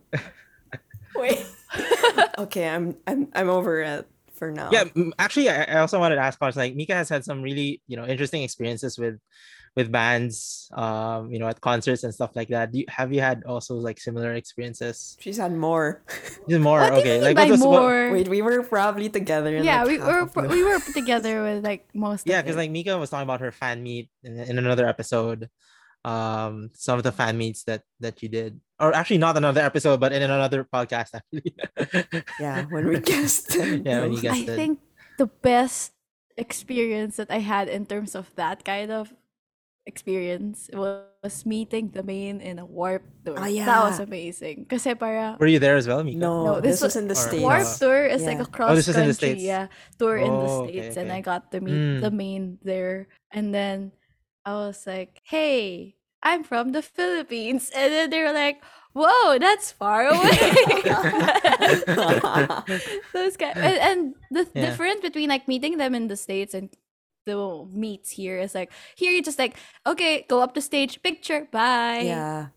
B: Wait. okay, I'm I'm I'm over it for now.
A: yeah actually I, I also wanted to ask Conch, like mika has had some really you know interesting experiences with with bands um you know at concerts and stuff like that Do you, have you had also like similar experiences
B: She's had more.
A: Just more
C: What do
A: okay
C: you mean
A: like
C: by
A: what was what-
C: more?
B: Wait, we were probably together.
C: Yeah,
B: like
C: we were
B: of
C: we were <laughs> together with like most.
A: yeah because like mika was talking about her fan meet in, in another episode um some of the fan meets that that you did or actually not another episode but in another podcast actually
B: Yeah, <laughs> when we guessed.
A: Yeah, when you
C: I
A: guessed it.
C: think the best experience that I had in terms of that kind of experience was meeting the Maine in a warp tour.
B: Oh, yeah.
C: That was
B: yeah.
C: amazing. Kasi para
A: were you there as well mika
B: No,
C: No,
B: this,
C: this
B: was
C: was-
B: in the
A: or-
B: states.
C: warp
A: Uh,
C: tour is like
B: yeah.
C: a cross
A: this was in the
C: country,
A: States.
C: yeah, tour in the
A: Oh, okay,
C: states, and. I got to meet the
A: Mm.
C: Maine there, and then I was like, "Hey, I'm from the Philippines," and then they're like, "Whoa, that's far away." <laughs> Those guys, and, and the
A: Yeah.
C: difference between like meeting them in the states and the meets here is like here you just like okay go up the stage picture bye
B: yeah.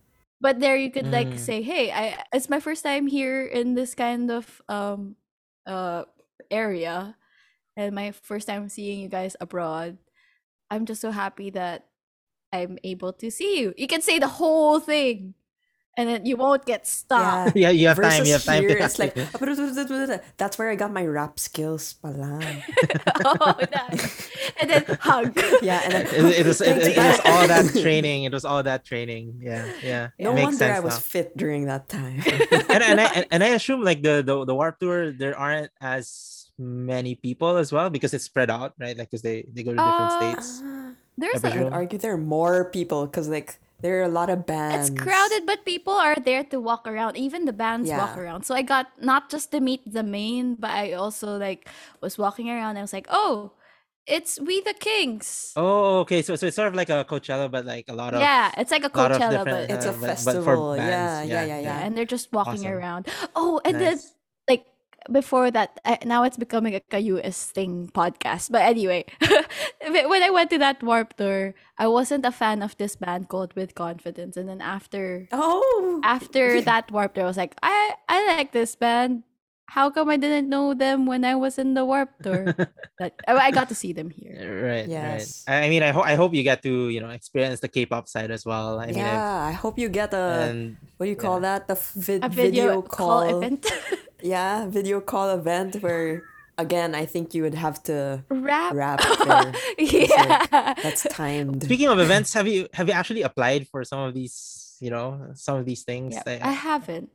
C: but there you could like
A: Mm.
C: say hey i it's my first time here in this kind of um uh area and my first time seeing you guys abroad i'm just so happy that i'm able to see you. You can say the whole thing and then you won't get stopped <laughs>
A: yeah. You have
B: Versus
A: time you have time.
B: here,
A: to
B: it's <laughs> like <laughs> that's where I got my rap skills pala.
C: oh, nice. and then hug.
B: Yeah, and then
A: it, it was it, it was all that training. It was all that training. Yeah yeah.
B: No
A: it makes
B: wonder I was
A: now.
B: fit during that time.
A: and, and I and I assume like the, the the warp tour there aren't as many people as well because it's spread out right? Like because they they go to different
C: Uh,
A: states
C: there's
A: I
C: a,
A: presume.
B: I'd argue there are more people because like there are a lot of bands.
C: It's crowded, but people are there to walk around. Even the bands walk around. So I got not just to meet the Maine, but I also like was walking around. I was like, oh, It's We the Kings.
A: Oh, okay. So so it's sort of like a Coachella, but like a lot of
C: yeah, it's like a
A: lot
C: Coachella,
A: different,
C: but
B: It's a
A: uh, but- but for
B: festival.
A: bands,
B: Yeah, yeah, yeah,
C: yeah,
B: yeah.
C: and they're just walking
A: Awesome.
C: around. Oh, and then
A: Nice.
C: Like before that, I, now it's becoming like a US thing podcast. But anyway, <laughs> when I went to that Warp Tour, I wasn't a fan of this band called With Confidence, and then after
B: Oh,
C: after <laughs> that Warp Tour, I was like, I I like this band. How come I didn't know them when I was in the Warp Tour? <laughs> That oh, I got to see them here.
A: Uh, right,
B: Yes.
A: right. I I mean, I hope I hope you get to you know experience the K-pop side as well. I mean, I've-
B: yeah. I hope you get a
A: and
B: what do you call that? The f- vid-
C: A video,
B: call.
C: call event.
B: Yeah, video call event where again I think you would have to
C: wrap
B: rap <laughs> there.
C: yeah.
B: That's timed.
A: speaking of events, have you have you actually applied for some of these? You know, some of these things
C: Yeah,
A: that
C: I haven't.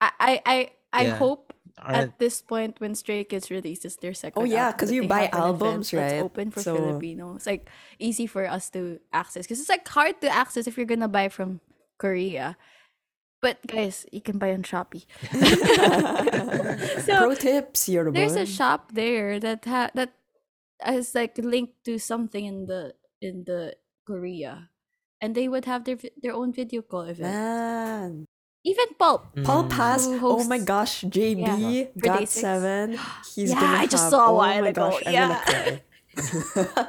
C: I I I, I
A: Yeah.
C: hope
A: aren't
C: at this point when Stray Kids releases their second
B: Oh, yeah,
C: because
B: you buy
C: have an event
B: albums,
C: that's
B: right?
C: open for
B: So-
C: Filipinos. Like easy for us to access because it's like hard to access if you're gonna buy from Korea. But guys, you can buy on Shopee. <laughs> <laughs> so
B: Pro tips, your
C: there's a shop there that ha- that is like linked to something in the in the Korea, and they would have their their own video call event.
B: man.
C: Even Pulp.
B: Paul
A: Mm.
B: Pass.
C: Who
B: Oh my gosh, JB
C: Yeah,
B: GOT7. <gasps> He's
C: Yeah,
B: gonna
C: I just
B: have-
C: saw a
B: oh
C: while
B: my
C: ago,
B: Gosh,
C: yeah. <laughs>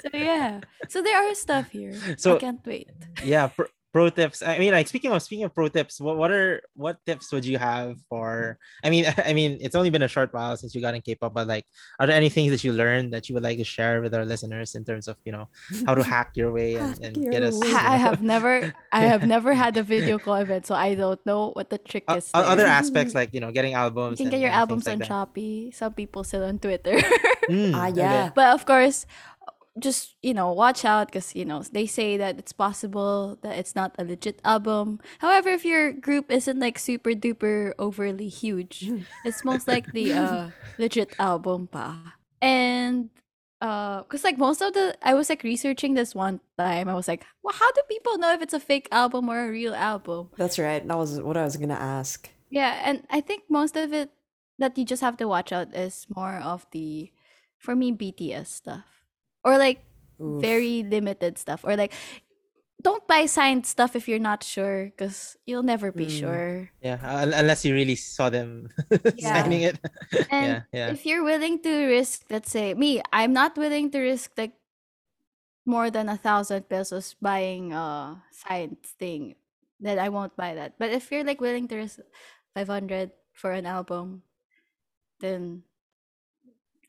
C: So yeah, so there are stuff here.
A: So-
C: I can't wait.
A: yeah pro, pro tips i mean like speaking of speaking of pro tips what, what are what tips would you have for i mean <laughs> i mean it's only been a short while since you got in k-pop but like are there any things that you learned that you would like to share with our listeners in terms of you know how to hack your way and, and
B: your
A: get us
B: way.
A: you
C: I, I have never, I <laughs> have never had a video call event, so I don't know what the trick is.
A: o- other aspects like you know getting albums
C: You
A: albums
C: can
A: and-
C: get your albums on
A: like that.
C: Shopee. Some people sell on Twitter. <laughs>
A: Mm,
B: Ah,
A: okay.
C: but of course just you know watch out because you know they say that it's possible that it's not a legit album however if your group isn't like super duper overly huge <laughs> it's most likely a legit album pa and uh because like most of the i was like researching this one time i was like well how do people know if it's a fake album or a real album
B: That's right. That was what I was gonna ask.
C: yeah, and I think most of it that you just have to watch out is more of the, for me, BTS stuff. Or like
B: Oof.
C: very limited stuff. Or like, don't buy signed stuff if you're not sure because you'll never be
B: Mm.
C: sure.
A: yeah un- unless you really saw them <laughs>
C: Yeah.
A: signing it <laughs>
C: And
A: yeah yeah
C: if you're willing to risk, let's say, me, I'm not willing to risk like more than a thousand pesos buying a signed thing, then I won't buy that. But if you're like willing to risk 500 for an album, then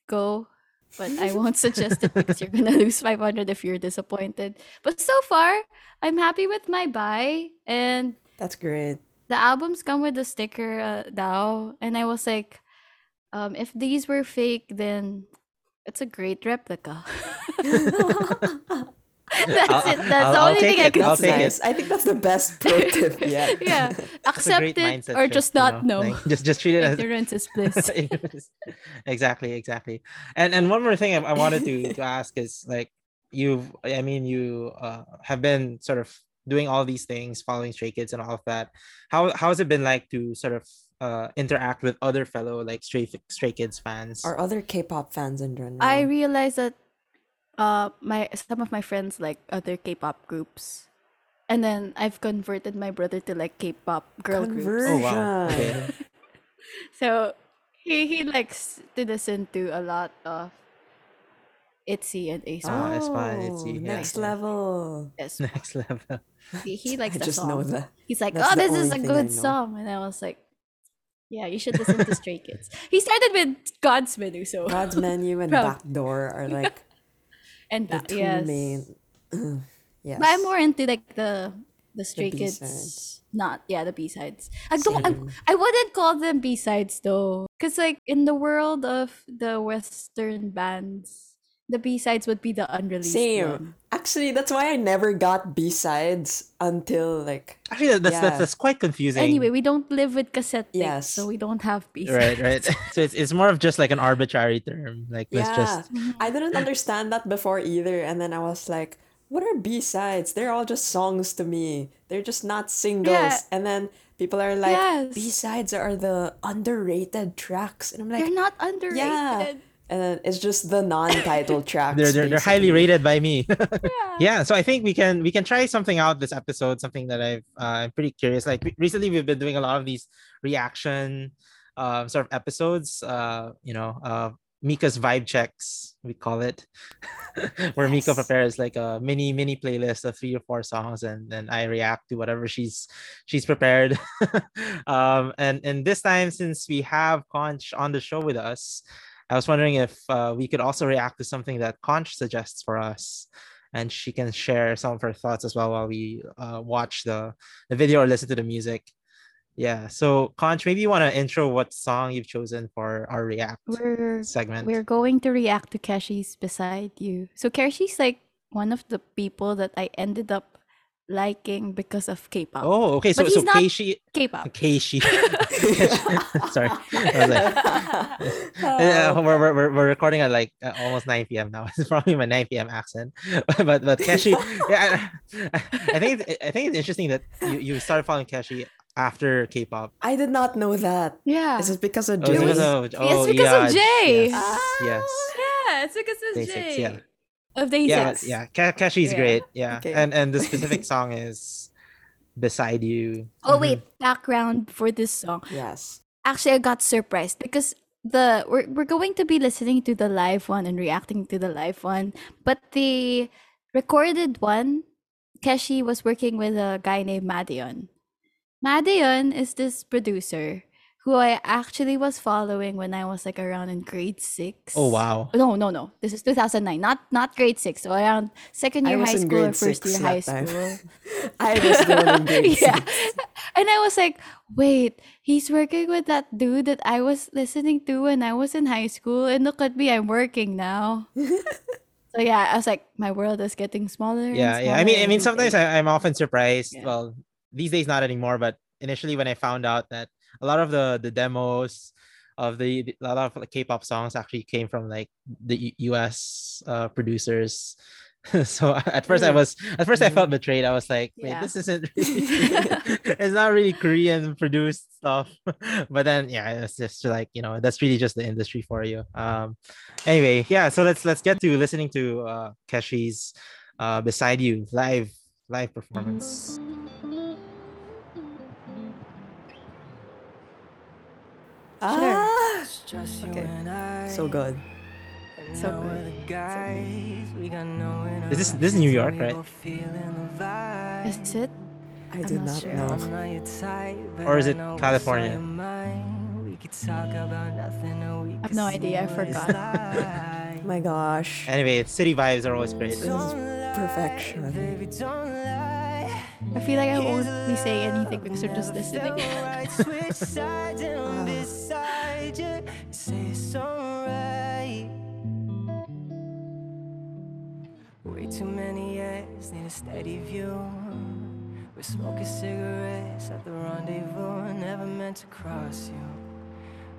C: go. But I won't suggest it because you're gonna <laughs> lose 500 if you're disappointed. But so far, I'm happy with my buy, and
B: That's great.
C: the albums come with a sticker uh, now, and I was like, um, if these were fake, then it's a great replica. <laughs> <laughs> <laughs> That's
A: I'll-
C: it. That's
A: I'll-
C: the only thing
A: take
C: I
A: it.
C: can
A: I'll
B: That's
C: say.
B: nice. I think that's the best <laughs> pro tip yet. <laughs>
C: Yeah,
A: It's
C: accept it or just
A: you
C: not
A: know,
C: know.
A: like, just just treat it as
C: Ignorance is bliss.
A: exactly exactly and and one more thing I, I wanted to to ask is like you've i mean you uh, have been sort of doing all these things following stray kids and all of that how how has it been like to sort of uh interact with other fellow like stray stray kids fans
B: Or other K-pop fans in general.
C: I realized that uh my some of my friends like other K-pop groups. And then I've converted my brother to like K-pop girl groups.
A: oh wow okay <laughs>
C: So he he likes to listen to a lot of Itzy and Aespa.
A: Ah, Aespa,
B: Oh,
A: Itzy, yeah.
B: next level.
C: Yes,
A: next level
C: he, he <laughs> likes
B: I
C: the
B: just
C: song.
B: know that.
C: He's like,
B: That's
C: oh,
B: the
C: this is
B: only
C: a
B: thing I
C: good
B: know."
C: song, and I was like, yeah, you should listen to Stray Kids. He started with God's Menu, so
B: God's menu <laughs> and
C: Proud.
B: backdoor are like
C: and
B: the
C: that,
B: two
C: yes.
B: main. <clears throat> yes.
C: But I'm more into like the the Stray Kids, not yeah the B sides. I don't. I, I wouldn't call them B sides though, because like in the world of the Western bands, the B sides would be the unreleased
B: Same.
C: one.
B: Actually, that's why I never got B sides until like
A: actually that's,
B: Yeah.
A: that's that's quite confusing
C: Anyway, we don't live with cassette tapes,
B: Yes.
C: so we don't have B sides.
A: right right <laughs> so it's, it's more of just like an arbitrary term like let's
B: yeah.
A: just
B: I didn't understand that before either, and then I was like, "What are B sides? They're all just songs to me. They're just not singles."
C: Yeah.
B: And then people are like,
C: Yes.
B: "B sides are the underrated tracks," and I'm like,
C: They're not underrated.
B: Yeah. And then it's just the non-title <laughs> tracks.
A: they're they're, they're highly rated by me. <laughs>
C: Yeah.
A: yeah, so I think we can we can try something out this episode. Something that I've uh, I'm pretty curious. Like recently, we've been doing a lot of these reaction um, sort of episodes. Uh, you know, uh, Mika's vibe checks we call it, <laughs> where Mika prepares like a mini mini playlist of three or four songs, and then I react to whatever she's she's prepared. um, and and this time, since we have Conch on the show with us. I was wondering if uh, we could also react to something that Conch suggests for us, and she can share some of her thoughts as well while we uh, watch the, the video or listen to the music. Yeah. So Conch, maybe you want to intro what song you've chosen for our react
C: We're
A: segment.
C: we're going to react to Keshi's Beside You. So Keshi's like one of the people that I ended up liking because of K-pop.
A: Oh, okay. So
C: But
A: so
C: he's not-
A: Keishi,
C: K-pop.
A: Keishi. <laughs> <laughs> Sorry, I was like, <laughs> uh, we're, we're, we're, we're recording at like uh, almost 9 p.m. now. It's probably my 9 p.m. accent, but but Keshi, yeah, I, I think it's, I think it's interesting that you, you started following Keshi after K-pop.
B: I did not know that.
C: Yeah.
B: Is it because of
A: Oh, it's because of oh,
C: because of Jae.
A: Yes, yes.
C: yeah, it's because of
A: Day six, yeah.
C: Of the
A: yeah,
C: Six.
A: but yeah. Ke- Keshi's
C: Yeah.
A: great. Yeah,
B: Okay.
A: and and the specific <laughs> song is "Beside You."
C: Oh
A: Mhm.
C: wait, background for this song.
B: Yes.
C: Actually, I got surprised because the we're we're going to be listening to the live one and reacting to the live one, but the recorded one, Keshi was working with a guy named Madion. Madion is this producer who I actually was following when I was like around in grade six.
A: Oh wow.
C: No, no, no. This is 2009. Not not grade six. So around second year high school or first year high
B: time.
C: school. <laughs>
B: I was the one in grade <laughs>
C: yeah.
B: six.
C: And I was like, wait, he's working with that dude that I was listening to when I was in high school. And look at me, I'm working now. <laughs> so yeah, I was like, my world is getting smaller. and
A: yeah yeah i mean i mean sometimes. I, i'm often surprised
C: Yeah.
A: well these days not anymore but initially when i found out that a lot of the the demos of the, the- a lot of like k-pop songs actually came from like the U- us uh producers. <laughs> So <laughs> at first i
B: Mm.
A: was at first i felt betrayed. I was like wait
C: Yeah.
A: this isn't <laughs> really, it's not really korean produced stuff. But then yeah it's just like you know that's really just the industry for you. Um anyway yeah so let's let's get to listening to uh keshi's uh beside you live live performance
B: Ah,
D: It's just you
B: Okay.
D: and I.
B: so good.
C: So good.
D: guys. We got no
A: Is this- this is New York, right?
D: both feeling the vibe.
C: Is it?
B: I
C: I'm
B: did
C: not
B: not
C: sure.
B: know.
D: I'm not your type,
A: Or is it California?
D: on your mind. We could talk about nothing we
C: I've no idea, I forgot. <laughs>
B: My gosh.
A: anyway city vibes are always great
B: This is perfection.
D: Baby, don't lie.
C: I feel like I won't be saying anything because we're just listening. <laughs> <laughs>
D: too many years, need a steady view. We're smoking cigarettes at the rendezvous. Never meant to cross you.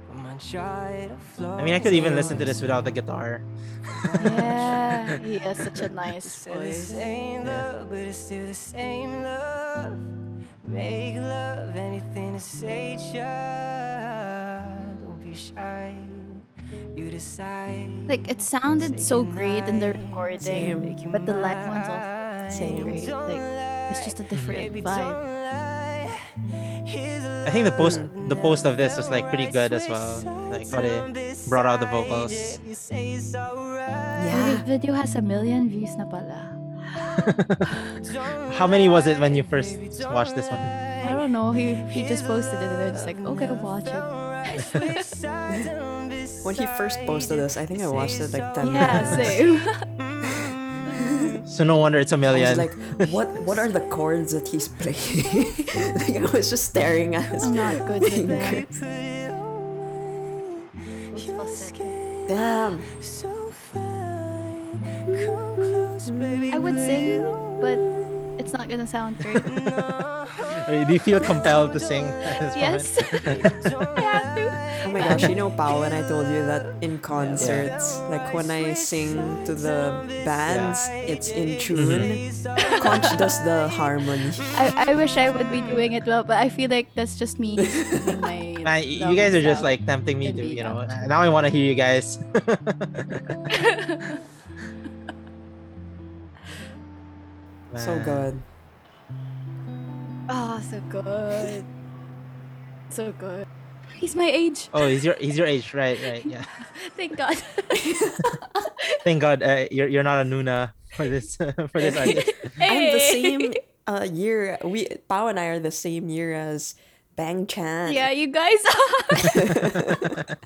D: But my try to flow.
A: i mean i could even listen to this without the guitar
C: yeah, he has such a <laughs> nice
D: Said the
C: voice.
D: same love, but it's still the same love. Make love, anything to say, child. Don't be shy. You decide.
C: Like it sounded so great in the recording,
B: Same.
C: but the live one's also so
B: Same.
C: great. Like it's just a different vibe.
A: i think the post the post of this was like pretty good as well like how they brought out the vocals Yeah,
C: The
B: Yeah.
C: video has a million views na pala. <laughs>
A: how many was it when you first watched this one
C: I don't know. He he just posted it and I was just like, oh, okay, watch it. <laughs>
B: When he first posted this, I think I watched it like 10
C: Yeah,
B: times.
C: same. <laughs>
A: so no wonder it's a
B: I
A: million
B: was like, what what are the chords that he's playing? <laughs> like, I was just staring at his
C: I'm not good with that.
B: fingers. Damn.
C: I would sing, but it's not gonna sound great. <laughs>
A: do you feel compelled to sing <laughs> at
C: yes. I <laughs> have to.
B: Oh my gosh, you know, Pao, when I told you that in concerts, like when I sing to the bands, it's in tune. Mm-hmm. Conch does the harmony.
C: I, I wish I would be doing it well, but I feel like that's just me my
A: Man, you guys are just like tempting me to, you know. Now I want to hear you guys.
B: So good.
C: oh, so good. So good. He's my age.
A: Oh, he's your he's your age, right? Right. Yeah. <laughs>
C: Thank God. <laughs>
A: Thank God, uh, you're you're not a Nuna for this <laughs> for this artist.
B: I'm the same uh, year. We Pao and I are the same year as Bang Chan.
C: Yeah, you guys are.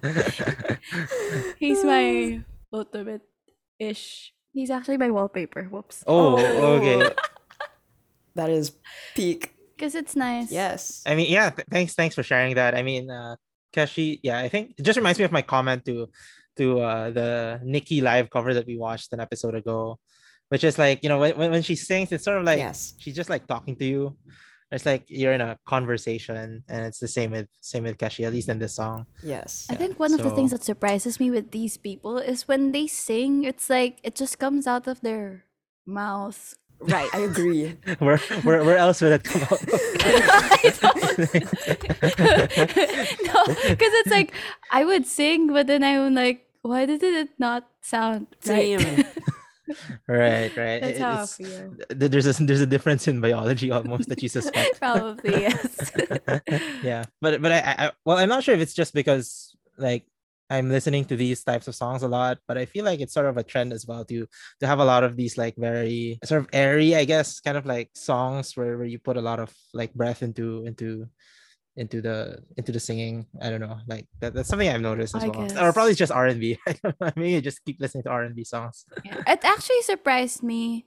C: He's my ultimate ish. He's actually my wallpaper. Whoops.
A: Oh, okay. <laughs>
B: That is peak.
C: Because it's nice.
B: Yes.
A: I mean, yeah. Th- thanks, thanks for sharing that. I mean, uh, Keshi, yeah. I think it just reminds me of my comment to to uh, the Nikki live cover that we watched an episode ago, which is like you know when when when she sings, it's sort of like
B: yes.
A: she's just like talking to you. It's like you're in a conversation, and it's the same with same with Keshi, at least in this song.
B: Yes.
C: I think one of the things that surprises me with these people is when they sing, it's like it just comes out of their mouth. Right.
B: I agree. <laughs>
A: Where where where else would it come out? <laughs> <laughs>
C: no, because it's like I would sing, but then I'm like, why did it not sound right?
B: Same.
A: Right, right.
C: That's how I feel.
A: there's a there's a difference in biology almost that you suspect. <laughs>
C: Probably yes. <laughs>
A: yeah, but but I, I I- well, I'm not sure if it's just because like I'm listening to these types of songs a lot, but I feel like it's sort of a trend as well to to have a lot of these like very sort of airy, I guess, kind of like songs where, where you put a lot of like breath into into into the into the singing. I don't know, like that, that's something I've noticed as
C: I
A: well. Or probably just R and B. <laughs> I know. Maybe just keep listening to R and B songs.
C: Yeah. It actually surprised me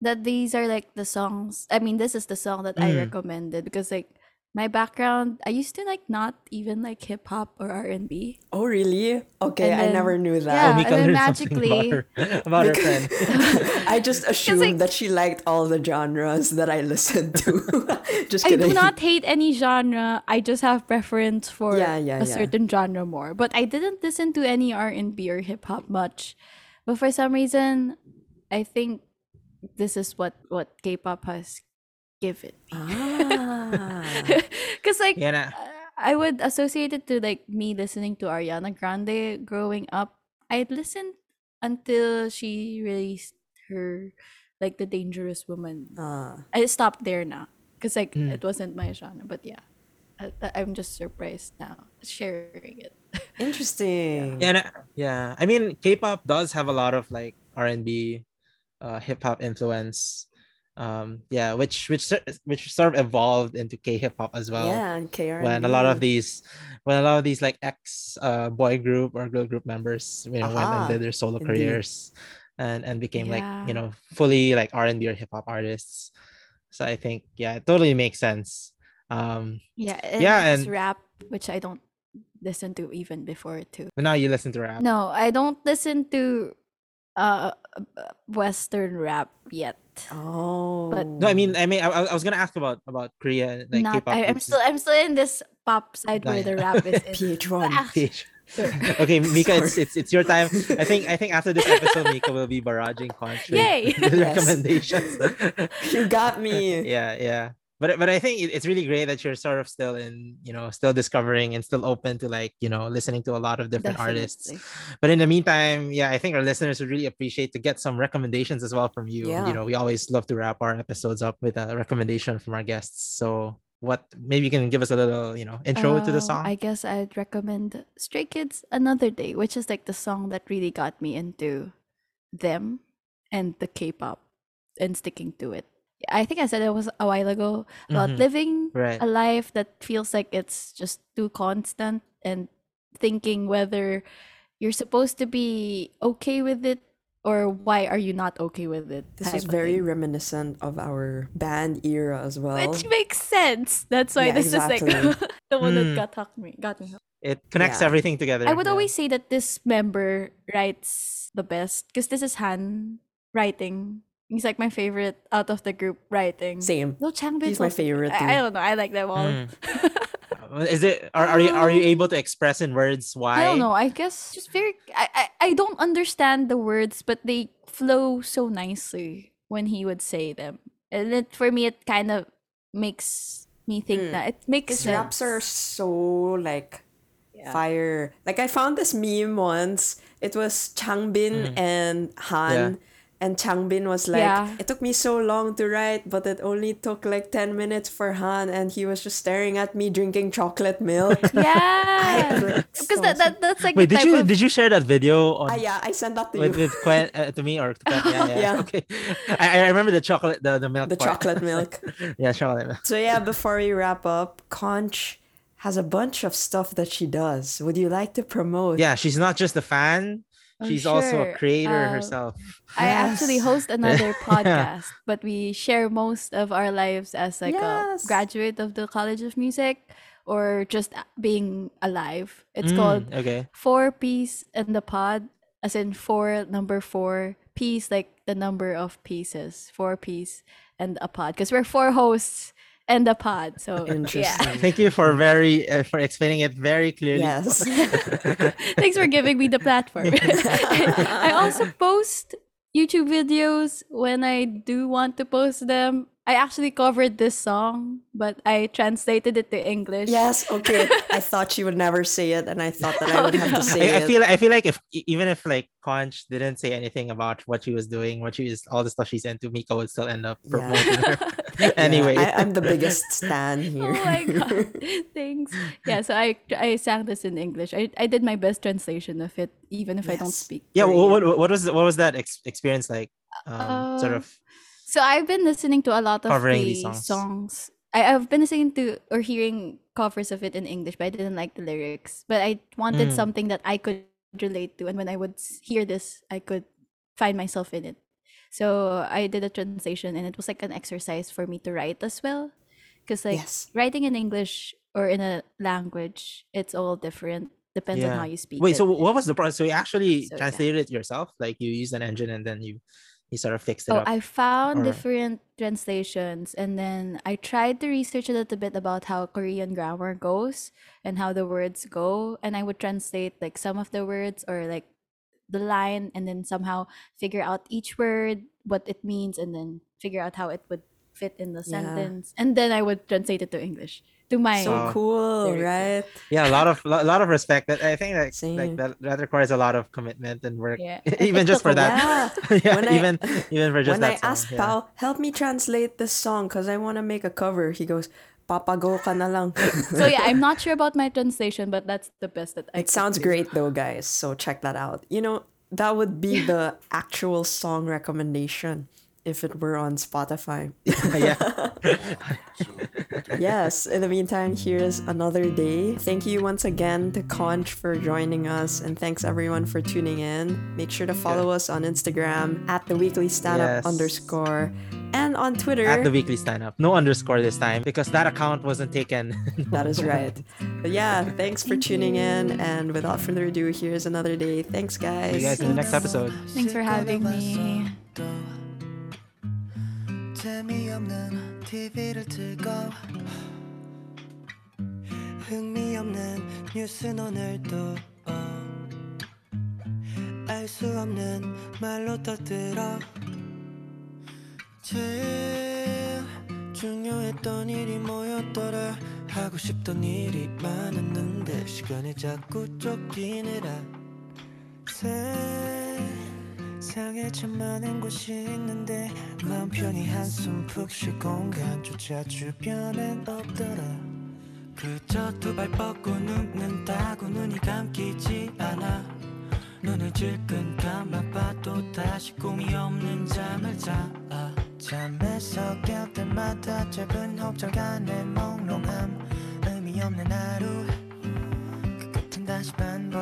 C: that these are like the songs. I mean, this is the song that I
A: Mm.
C: recommended because like my background, I used to like not even like hip hop or R and B.
B: Oh, really? Okay,
C: And
B: I never knew
C: Yeah,
B: that.
A: oh, Mika
C: and then magically-
A: about her, <laughs> about her friend. <laughs>
B: I just assumed
C: like-
B: that she liked all the genres that I listened to. <laughs> just kidding.
C: I do not hate any genre. I just have preference for
B: Yeah, yeah,
C: a
B: yeah.
C: certain genre more. But I didn't listen to any R and B or hip hop much. But for some reason, I think this is what what K-pop has given me.
B: Ah. <laughs>
C: Because like
A: Yeah, na-
C: uh, I would associate it to like me listening to Ariana Grande growing up. I listened until she released her like the Dangerous Woman.
B: Ah.
C: I stopped there now because like
A: Mm.
C: it wasn't my genre. But yeah, I, I- I'm just surprised now sharing it. <laughs>
B: Interesting.
A: Yeah, na- yeah. I mean, K-pop does have a lot of like R and B, uh, hip hop influence. Um, yeah, which which which sort of evolved into K-hip hop as well.
B: yeah, and KR.
A: When a lot of these, when a lot of these like ex uh boy group or girl group members, you know, went and did their solo
B: indeed.
A: careers, and and became like you know fully like R and B or hip hop artists. So I think yeah, it totally makes sense. Um,
C: Yeah, and
A: Yeah, and-
C: rap, which I don't listen to even before too.
A: but now you listen to rap.
C: No, I don't listen to uh uh, Western rap yet.
B: Oh.
A: but No, I mean, I mean, I, I was gonna ask about about Korea, like
C: Not,
A: K-pop.
C: I, I'm
A: groups.
C: still I'm still in this pop side where
A: Nah,
C: the rap is <laughs> in.
B: PH1.
C: Ah,
A: PH. okay, Mika, it's, it's it's your time. I think I think after this episode, Mika will be barraging Contra
C: Yay!
B: Yes.
A: recommendations. <laughs>
B: you got me. <laughs>
A: yeah, yeah. But but I think it's really great that you're sort of still in, you know, still discovering and still open to like, you know, listening to a lot of different artists. But in the meantime, yeah, I think our listeners would really appreciate to get some recommendations as well from you.
B: Yeah.
A: You know, we always love to wrap our episodes up with a recommendation from our guests. So what maybe you can give us a little, you know, intro to the
C: Uh,
A: song.
C: I guess I'd recommend Stray Kids Another Day, which is like the song that really got me into them and the K-pop and sticking to it. I think I said it was a while ago about
A: Mhm.
C: living
A: Right.
C: a life that feels like it's just too constant and thinking whether you're supposed to be okay with it or why are you not okay with it.
B: This is very
C: thing.
B: reminiscent of our band era as well.
C: which makes sense. That's why
B: Yeah,
C: this
B: exactly.
C: is like <laughs> the one
A: Mm.
C: that got hooked me. Got me.
A: It connects
B: Yeah.
A: everything together.
C: I would
A: yeah.
C: always say that this member writes the best because this is Han writing. He's like my favorite out of the group writing.
B: Same.
C: No, Changbin.
B: He's my favorite
C: I, I don't know. I like them all.
A: Mm. Is it are, are you are you um, able to express in words why?
C: I don't know. I guess just very. I, I I don't understand the words, but they flow so nicely when he would say them, and it for me it kind of makes me think hmm. that. It makes
B: His
C: sense.
B: raps are so like
C: Yeah.
B: fire. Like I found this meme once. It was Changbin hmm. and Han.
A: Yeah.
B: And Changbin was like,
C: Yeah.
B: it took me so long to write, but it only took like 10 minutes for Han. And he was just staring at me drinking chocolate milk. <laughs>
C: Yeah.
B: It's
C: because <laughs>
B: so
C: that, that that's like
A: Wait,
C: the
A: did
C: type
A: you
C: of
A: did you share that video on
B: ah, yeah, I sent that to
A: with,
B: you.
A: with Quen, uh, to me or to Quen? <laughs> Yeah, yeah.
B: Yeah.
A: Okay. I, I remember the chocolate, the, the milk.
B: the
A: part.
B: chocolate milk.
A: yeah, chocolate milk.
B: So yeah, before we wrap up, Conch has a bunch of stuff that she does. Would you like to promote?
A: Yeah, she's not just a fan. She's also a creator
C: Uh,
A: herself.
C: I actually <laughs> host another <laughs> podcast, but we share most of our lives as like
B: Yes.
C: a graduate of the College of Music or just being alive. It's
A: Mm,
C: called
A: okay.
C: Four Piece in the Pod, as in four number four piece, like the number of pieces, four piece and a pod, because we're four hosts and a pod. So yeah.
A: Thank you for very uh, for explaining it very clearly.
B: Yes. <laughs> <laughs>
C: Thanks for giving me the platform. <laughs> I also post YouTube videos when I do want to post them. I actually covered this song, but I translated it to English.
B: yes, okay. I thought she would never say it, and I thought that I would have to say
A: I, I
B: it.
A: feel I feel like if even if like Conch didn't say anything about what she was doing, what she is all the stuff she's into, Mika would still end up
B: Yeah.
A: promoting her. <laughs>
B: Yeah,
A: anyway.
B: I, I'm the biggest stan <laughs> here.
C: Oh my <laughs> god. Thanks. Yeah, so I I sang this in English. I, I did my best translation of it, even if I don't speak.
A: yeah,
C: Korean.
A: what, what what was what was that ex- experience like? Um, sort of
C: So I've been listening to a lot of
A: Covering
C: the
A: these songs.
C: songs. I, I've been listening to or hearing covers of it in English, but I didn't like the lyrics. But I wanted
A: Mm.
C: something that I could relate to, and when I would hear this, I could find myself in it. So I did a translation, and it was like an exercise for me to write as well, because like
B: Yes.
C: writing in English or in a language, it's all different. Depends on how you speak.
A: Wait,
C: it.
A: so what was the process? So you actually
C: So, yeah.
A: translated it yourself? Like you used an engine and then you you sort of fixed it
C: Oh,
A: up.
C: I found
A: or-
C: different translations and then I tried to research a little bit about how Korean grammar goes and how the words go. And I would translate like some of the words or like the line and then somehow figure out each word, what it means, and then figure out how it would fit in the
B: Yeah.
C: sentence. And then I would translate it to English. To my
B: So cool, right?
A: yeah, a lot of a lot of respect. That I think like
B: Same.
A: like that, that requires a lot of commitment and work.
C: Yeah. <laughs>
A: even just for that.
B: Yeah. <laughs>
A: yeah,
B: When I-
A: even even for just
B: when
A: that
B: I
A: song,
B: asked
A: yeah.
B: Pao, help me translate this song because I want to make a cover, he goes, Papa go ka na lang. <laughs>
C: so yeah, I'm not sure about my translation, but that's the best that I
B: It
C: could
B: sounds
C: do.
B: great though, guys. So check that out. You know, that would be the actual song recommendation if it were on Spotify. <laughs>
A: yeah. <laughs>
B: yes, in the meantime, here's another day. Thank you once again to Conch for joining us, and thanks everyone for tuning in. Make sure to follow us on Instagram at the weekly stan up
A: Yes.
B: underscore and on Twitter.
A: At the weekly stan up. No underscore this time because that account wasn't taken. <laughs>
B: That is <laughs> right. But yeah, thanks for tuning in. And without further ado, here's another day. Thanks, guys.
A: See you guys in the next episode.
C: Thanks for having me.
D: 또 재미없는 TV를 틀고 흥미없는 뉴스는 오늘도 알 수 없는 말로 떠들어. 제일 중요했던 일이 뭐였더라? 하고 싶던 일이 많았는데 시간이 자꾸 쫓기느라 세상에 참 많은 곳이 있는데 마음 편히 한숨 푹 쉴 공간조차 주변엔 없더라. 그저 두 발 뻗고 눕는 따고 눈이 감기지 않아. 눈을 질끈 감아봐도 다시 꿈이 없는 잠을 자. 잠에서 깰 때마다 작은 혹절 간의 몽롱함 의미 없는 하루. 그 끝은 다시 반복